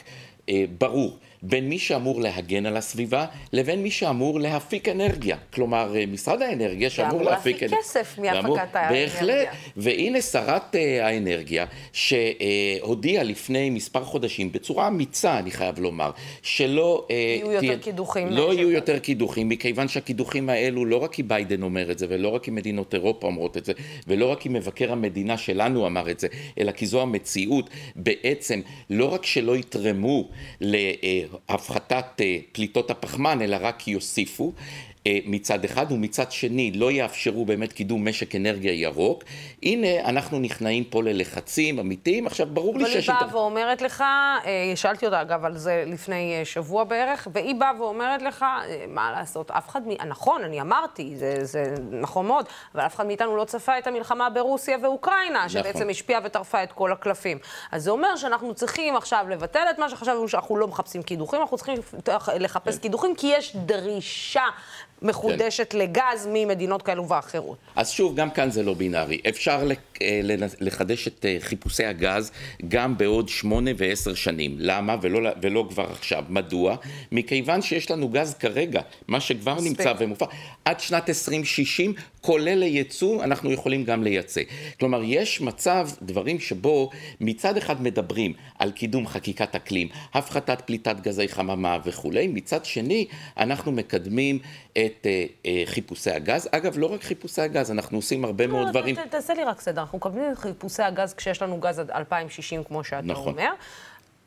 אה, ברור. בין מי שאמור להגן על הסביבה לבין מי שאמור להפיק אנרגיה. כלומר, אה, משרד האנרגיה שאמור להפיק... להפיק כסף מהפקת האנרגיה. בהחלט, והנה שרת אה, האנרגיה שהודיעה לפני מספר חודשים בצורה אמיצה, אני חייב לומר, שלא... אה, יהיו יותר קידוחים. לא יהיו יותר קידוחים, מכיוון שהקידוחים האלו, לא רק כי ביידן אומר את זה, ולא רק כי מדינות אירופה אומרות את זה, ולא רק כי מבקר המדינה שלנו אמר את זה, אלא כי זו המציאות, בעצם לא רק שלא יתרמו ל... הפחתת אה, פליטות הפחמן, אלא רק יוסיפו. אה, מצד אחד, ומצד שני לא יאפשרו באמת קידום משק אנרגיה ירוק. הנה, אנחנו נכנעים פה ללחצים אמיתיים. עכשיו, ברור לי שיש... אבל היא באה ואומרת לך, אה, שאלתי אותה אגב על זה לפני אה, שבוע בערך, והיא באה ואומרת לך, מה לעשות, אף אחד, מ... נכון, אני אמרתי, זה, זה נכון מאוד, אבל אף אחד מאיתנו לא צפה את המלחמה ברוסיה ואוקראינה, נכון. שבעצם השפיעה וטרפה את כל הקלפים. אז זה אומר שאנחנו צריכים עכשיו לבטל את מה שחשבנו שאנחנו לא מחפשים קידוחים, אנחנו צריכים לחפש כן. קידוחים, כי יש דרישה מחודשת כן. לגז ממדינות כאלו ואחרות. אז שוב, גם כאן זה לא בינארי. אפשר אה, לחדש את אה, חיפושי הגז גם בעוד שמונה ועשר שנים. למה? ולא, ולא כבר עכשיו. מדוע? מכיוון שיש לנו גז כרגע, מה שכבר מספיק. נמצא ומופע, עד שנת 2060, כולל לייצוא, אנחנו יכולים גם לייצא. כלומר, יש מצב, דברים שבו מצד אחד מדברים על קידום חקיקת אקלים, הפחתת פליטת גזי חממה וכולי, מצד שני, אנחנו מקדמים את אה, אה, חיפושי הגז. אגב, לא רק חיפושי הגז, אנחנו עושים הרבה לא, מאוד דברים. תעשה לי רק סדר, אנחנו מקדמים את חיפושי הגז כשיש לנו גז עד 2060, כמו שאתה נכון. אומר.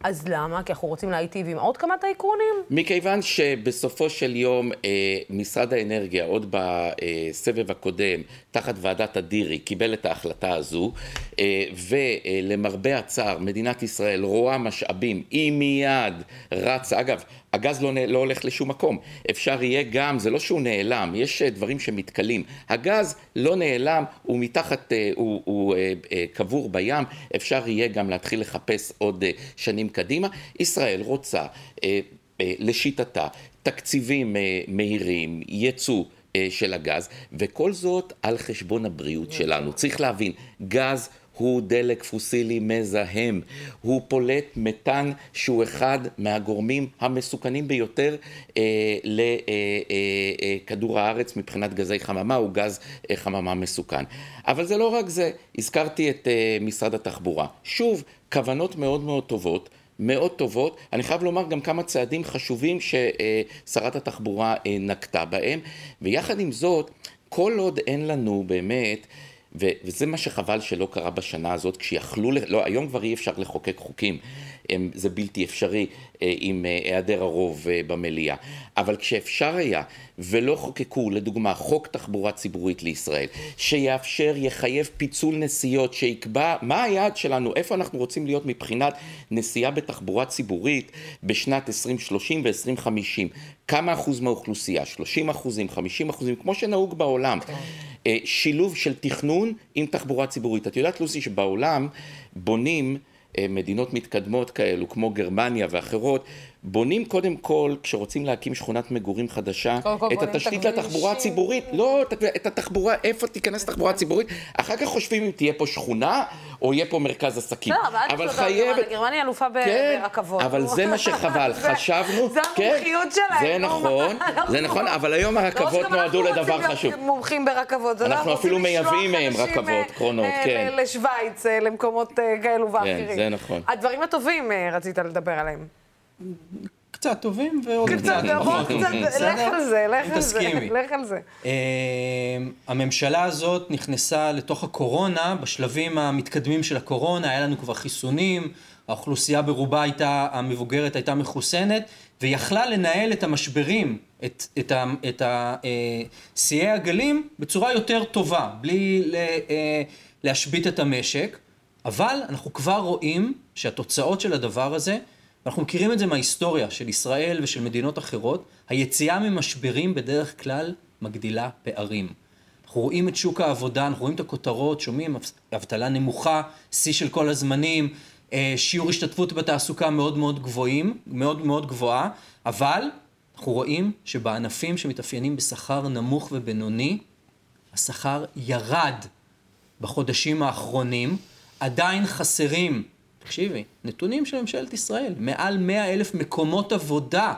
אז למה? כי אנחנו רוצים להיטיב עם עוד כמה טייקונים? מכיוון שבסופו של יום אה, משרד האנרגיה, עוד בסבב הקודם, תחת ועדת אדירי, קיבל את ההחלטה הזו, אה, ולמרבה הצער, מדינת ישראל רואה משאבים, היא מיד רצה, אגב, הגז לא, לא הולך לשום מקום. אפשר יהיה גם, זה לא שהוא נעלם, יש אה, דברים שמתכלים. הגז לא נעלם, הוא מתחת, אה, הוא, הוא אה, קבור בים, אפשר יהיה גם להתחיל לחפש עוד שנים קדימה. ישראל רוצה, לשיטתה, תקציבים מהירים, ייצוא. של הגז, וכל זאת על חשבון הבריאות שלנו. צריך להבין, גז הוא דלק פוסילי מזהם, הוא פולט מתאן שהוא אחד מהגורמים המסוכנים ביותר אה, לכדור אה, אה, הארץ מבחינת גזי חממה, הוא גז אה, חממה מסוכן. אבל זה לא רק זה, הזכרתי את אה, משרד התחבורה. שוב, כוונות מאוד מאוד טובות. מאוד טובות. אני חייב לומר גם כמה צעדים חשובים ששרת התחבורה אה, נקטה בהם, ויחד עם זאת, כל עוד אין לנו באמת ו- וזה מה שחבל שלא קרה בשנה הזאת, כשיכלו, לא, היום כבר אי אפשר לחוקק חוקים, הם, זה בלתי אפשרי אה, עם אה, היעדר הרוב אה, במליאה. אבל כשאפשר היה, ולא חוקקו, לדוגמה, חוק תחבורה ציבורית לישראל, שיאפשר, יחייב פיצול נסיעות, שיקבע מה היעד שלנו, איפה אנחנו רוצים להיות מבחינת נסיעה בתחבורה ציבורית בשנת 2030 ו-2050, כמה אחוז מהאוכלוסייה, 30 אחוזים, 50 אחוזים, כמו שנהוג בעולם. כן. שילוב של תכנון עם תחבורה ציבורית. את יודעת, לוסי, שבעולם בונים... מדינות מתקדמות כאלו, כמו גרמניה ואחרות, בונים קודם כל, כשרוצים להקים שכונת מגורים חדשה, את התשתית לתחבורה. הציבורית, לא, את- התחבורה, איפה תיכנס תחבורה ציבורית, אחר כך חושבים אם תהיה פה שכונה, או יהיה פה מרכז עסקים. בסדר, אבל אל אבל חייבת, גרמניה, אלופה כן, ברכבות. אבל זה מה שחבל, חשבנו, זה כן, המומחיות שלהם. זה נו, נכון, מה, זה לא נכון, אבל היום לא הרכבות נועדו לדבר חשוב. מומחים ברכבות. לא, אנחנו אפילו מייבאים מהם רכבות אה, קרונות, אה, כן. לשוויץ, אה, למקומות כאלו ואחרים. זה נכון. הדברים הטובים רצית לדבר עליהם. קצת טובים ועוד קצת, קצת לך? על זה, לך על זה, תסכימי. לך על זה. אה, הממשלה הזאת נכנסה לתוך הקורונה בשלבים המתקדמים של הקורונה, היה לנו כבר חיסונים, האוכלוסייה ברובה הייתה, המבוגרת הייתה מחוסנת, ויכלה לנהל את המשברים, את, את, ה- את ה- אה, שיאי הגלים בצורה יותר טובה, בלי ל- אה, להשבית את המשק, אבל אנחנו כבר רואים שהתוצאות של הדבר הזה, אנחנו מכירים את זה מההיסטוריה של ישראל ושל מדינות אחרות, היציאה ממשברים בדרך כלל מגדילה פערים. אנחנו רואים את שוק העבודה, אנחנו רואים את הכותרות, שומעים אבטלה נמוכה, שיא של כל הזמנים, אה, שיעור השתתפות בתעסוקה מאוד מאוד גבוהים, מאוד מאוד גבוהה, אבל אנחנו רואים שבענפים שמתאפיינים בשכר נמוך ובינוני, השכר ירד בחודשים האחרונים, עדיין חסרים, תקשיבי, נתונים של ממשלת ישראל, מעל 100 אלף מקומות עבודה,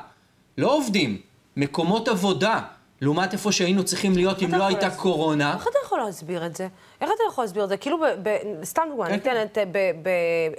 לא עובדים, מקומות עבודה, לעומת איפה שהיינו צריכים להיות אם לא הייתה להסביר? קורונה. איך אתה יכול להסביר את זה? איך אתה יכול להסביר את זה? כאילו, ב- ב- סתם דוגמא, אני אתן את...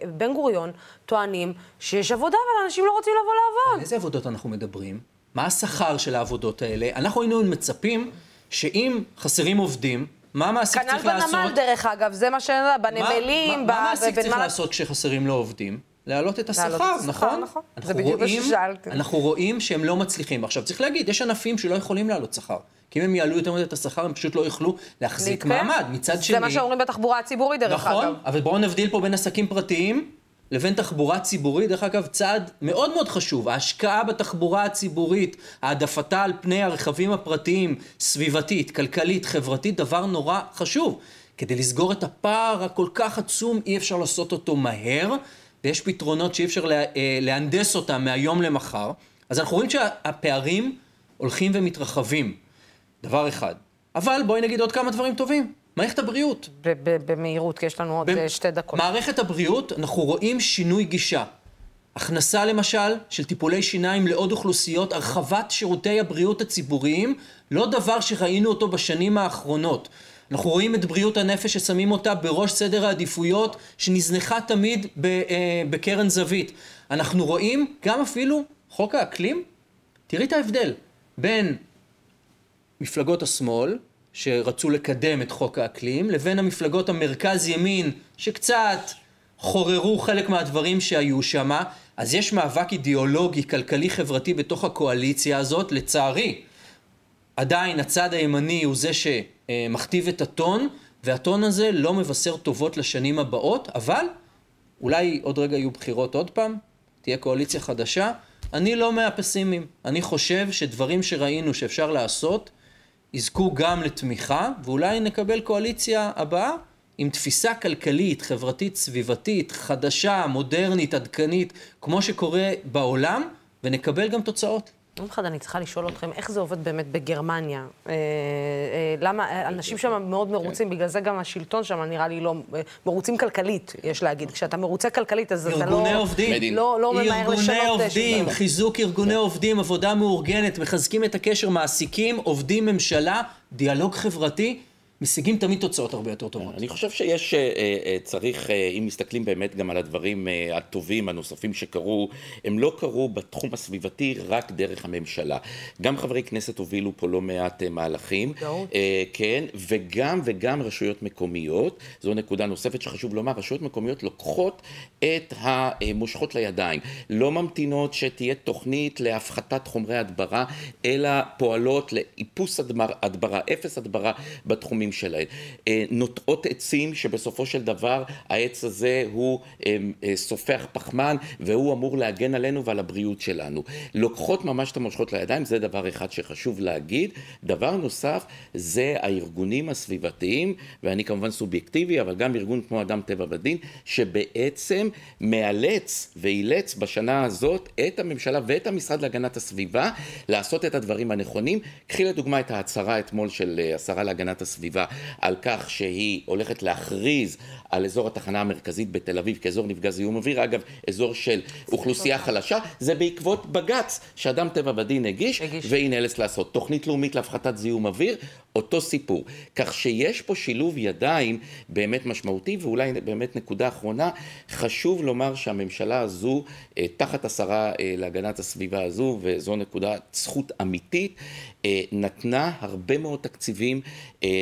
בבן גוריון טוענים שיש עבודה, אבל אנשים לא רוצים לבוא לעבוד. על איזה עבודות אנחנו מדברים? מה השכר של העבודות האלה? אנחנו היינו מצפים שאם חסרים עובדים, מה המעסיק כנ"ל צריך לעשות? בנמל, דרך אגב, זה מה ש... בנמלים, מה, ב- מה, המעסיק צריך בנמל- לעשות כשחסרים לו עובדים? להעלות את השכר, נכון? נכון. זה בדיוק מה ששאלתי. אנחנו רואים שהם לא מצליחים. עכשיו, צריך להגיד, יש ענפים שלא יכולים להעלות שכר. כי אם הם יעלו יותר מדי את השכר, הם פשוט לא יוכלו להחזיק. מעמד. מצד שני... זה מה שאומרים בתחבורה הציבורית, דרך נכון, אגב. אבל בואו נבדיל פה בין עסקים פרטיים לבין תחבורה ציבורית. דרך אגב, צעד מאוד מאוד חשוב, ההשקעה בתחבורה הציבורית, העדפתה על פני הרכבים הפרטיים, סביבתית, כלכלית, חברתית, דבר נורא חשוב. כדי לסגור את הפער הכל כך עצום, אי אפשר לעשות אותו מהר, ויש פתרונות שאי אפשר לה, אה, להנדס אותם מהיום למחר. אז אנחנו רואים שהפערים הולכים ומתרחבים. דבר אחד. אבל בואי נגיד עוד כמה דברים טובים. מערכת הבריאות. במהירות, כי יש לנו עוד אה, שתי דקות. מערכת הבריאות, אנחנו רואים שינוי גישה. הכנסה למשל של טיפולי שיניים לעוד אוכלוסיות, הרחבת שירותי הבריאות הציבוריים, לא דבר שראינו אותו בשנים האחרונות. אנחנו רואים את בריאות הנפש ששמים אותה בראש סדר העדיפויות, שנזנחה תמיד ב, אה, בקרן זווית. אנחנו רואים גם אפילו חוק האקלים, תראי את ההבדל בין מפלגות השמאל, שרצו לקדם את חוק האקלים, לבין המפלגות המרכז-ימין, שקצת חוררו חלק מהדברים שהיו שם. אז יש מאבק אידיאולוגי, כלכלי, חברתי בתוך הקואליציה הזאת, לצערי. עדיין הצד הימני הוא זה שמכתיב את הטון, והטון הזה לא מבשר טובות לשנים הבאות, אבל אולי עוד רגע יהיו בחירות עוד פעם, תהיה קואליציה חדשה. אני לא מהפסימים. אני חושב שדברים שראינו שאפשר לעשות, יזכו גם לתמיכה, ואולי נקבל קואליציה הבאה עם תפיסה כלכלית, חברתית, סביבתית, חדשה, מודרנית, עדכנית, כמו שקורה בעולם, ונקבל גם תוצאות. יום אחד אני צריכה לשאול אתכם, איך זה עובד באמת בגרמניה? אה, אה, למה, אה, אנשים שם מאוד מרוצים, בגלל זה גם השלטון שם נראה לי לא... מרוצים כלכלית, יש להגיד. כשאתה מרוצה כלכלית, אז אתה לא... ארגוני עובדים. לא, לא ממהר לשנות... ארגוני עובדים. חיזוק ארגוני עובדים, עבודה מאורגנת, מחזקים את הקשר מעסיקים, עובדים, ממשלה, דיאלוג חברתי, משיגים תמיד תוצאות הרבה יותר טובות. אני חושב שיש, אה, אה, צריך, אה, אם מסתכלים באמת גם על הדברים הטובים הנוספים שקרו, הם לא קרו בתחום הסביבתי רק דרך הממשלה. גם חברי כנסת הובילו פה לא מעט מהלכים. כן, וגם וגם רשויות מקומיות, זו נקודה נוספת שחשוב לומר, רשויות מקומיות לוקחות את המושכות לידיים, לא ממתינות שתהיה תוכנית להפחתת חומרי הדברה, אלא פועלות לאיפוס הדבר- הדברה, אפס הדברה בתחומים הארגונים שלהן. אה, נוטעות עצים שבסופו של דבר העץ הזה הוא אה, אה, סופח פחמן והוא אמור להגן עלינו ועל הבריאות שלנו. לוקחות ממש את המושכות לידיים, זה דבר אחד שחשוב להגיד. דבר נוסף זה הארגונים הסביבתיים, ואני כמובן סובייקטיבי, אבל גם ארגון כמו אדם טבע ודין, שבעצם מאלץ ואילץ בשנה הזאת את הממשלה ואת המשרד להגנת הסביבה לעשות את הדברים הנכונים. קחי לדוגמה את ההצהרה אתמול של השרה להגנת הסביבה על כך שהיא הולכת להכריז על אזור התחנה המרכזית בתל אביב כאזור נפגע זיהום אוויר, אגב, אזור של אוכלוסייה חלשה, זה בעקבות בג"ץ שאדם טבע ודין הגיש, הגיש. והיא נאלצת לעשות. תוכנית לאומית להפחתת זיהום אוויר, אותו סיפור. כך שיש פה שילוב ידיים באמת משמעותי, ואולי באמת נקודה אחרונה, חשוב לומר שהממשלה הזו, אה, תחת השרה אה, להגנת הסביבה הזו, וזו נקודת זכות אמיתית, אה, נתנה הרבה מאוד תקציבים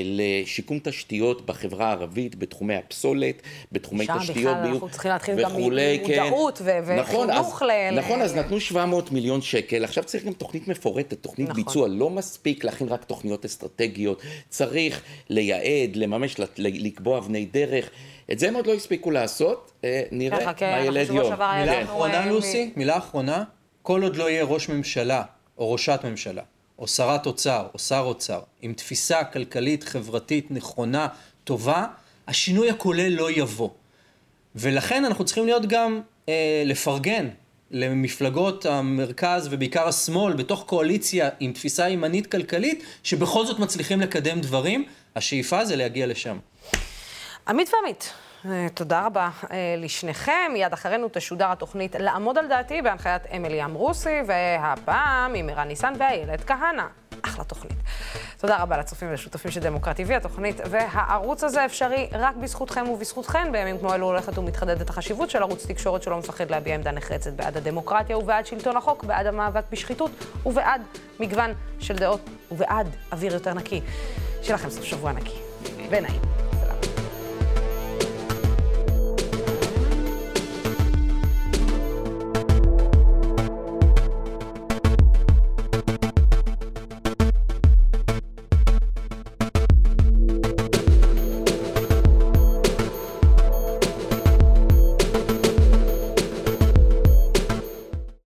לשיקום תשתיות בחברה הערבית, בתחומי הפסולת, בתחומי תשתיות, שם בכלל אנחנו צריכים להתחיל גם ממודעות כן. נכון, וחינוך ל... נכון, אז נתנו 700 מיליון שקל, עכשיו צריך גם תוכנית מפורטת, תוכנית נכון. ביצוע, לא מספיק להכין רק תוכניות אסטרטגיות, צריך לייעד, לממש, לקבוע אבני דרך. את זה הם עוד לא הספיקו לעשות, אה, נראה כן, מה ילד יום. מילה אחרונה, לוסי, מילה אחרונה. כל עוד לא יהיה ראש ממשלה, או ראשת ממשלה, או שרת אוצר, או שר אוצר, עם תפיסה כלכלית, חברתית, נכונה, טובה, השינוי הכולל לא יבוא. ולכן אנחנו צריכים להיות גם, אה, לפרגן למפלגות המרכז ובעיקר השמאל בתוך קואליציה עם תפיסה ימנית כלכלית, שבכל זאת מצליחים לקדם דברים. השאיפה זה להגיע לשם. עמית ועמית, אה, תודה רבה אה, לשניכם. מיד אחרינו תשודר התוכנית לעמוד על דעתי בהנחיית אמילי אמרוסי, והפעם עם ערן ניסן ואיילת כהנא. אחלה תוכנית. תודה רבה לצופים ולשותפים של דמוקרט TV. התוכנית והערוץ הזה אפשרי רק בזכותכם ובזכותכן. בימים כמו אלו הולכת ומתחדדת החשיבות של ערוץ תקשורת שלא מפחד להביע עמדה נחרצת בעד הדמוקרטיה ובעד שלטון החוק, בעד המאבק בשחיתות ובעד מגוון של דעות ובעד אוויר יותר נקי. שיהיה לכם סוף שבוע נקי ונעים.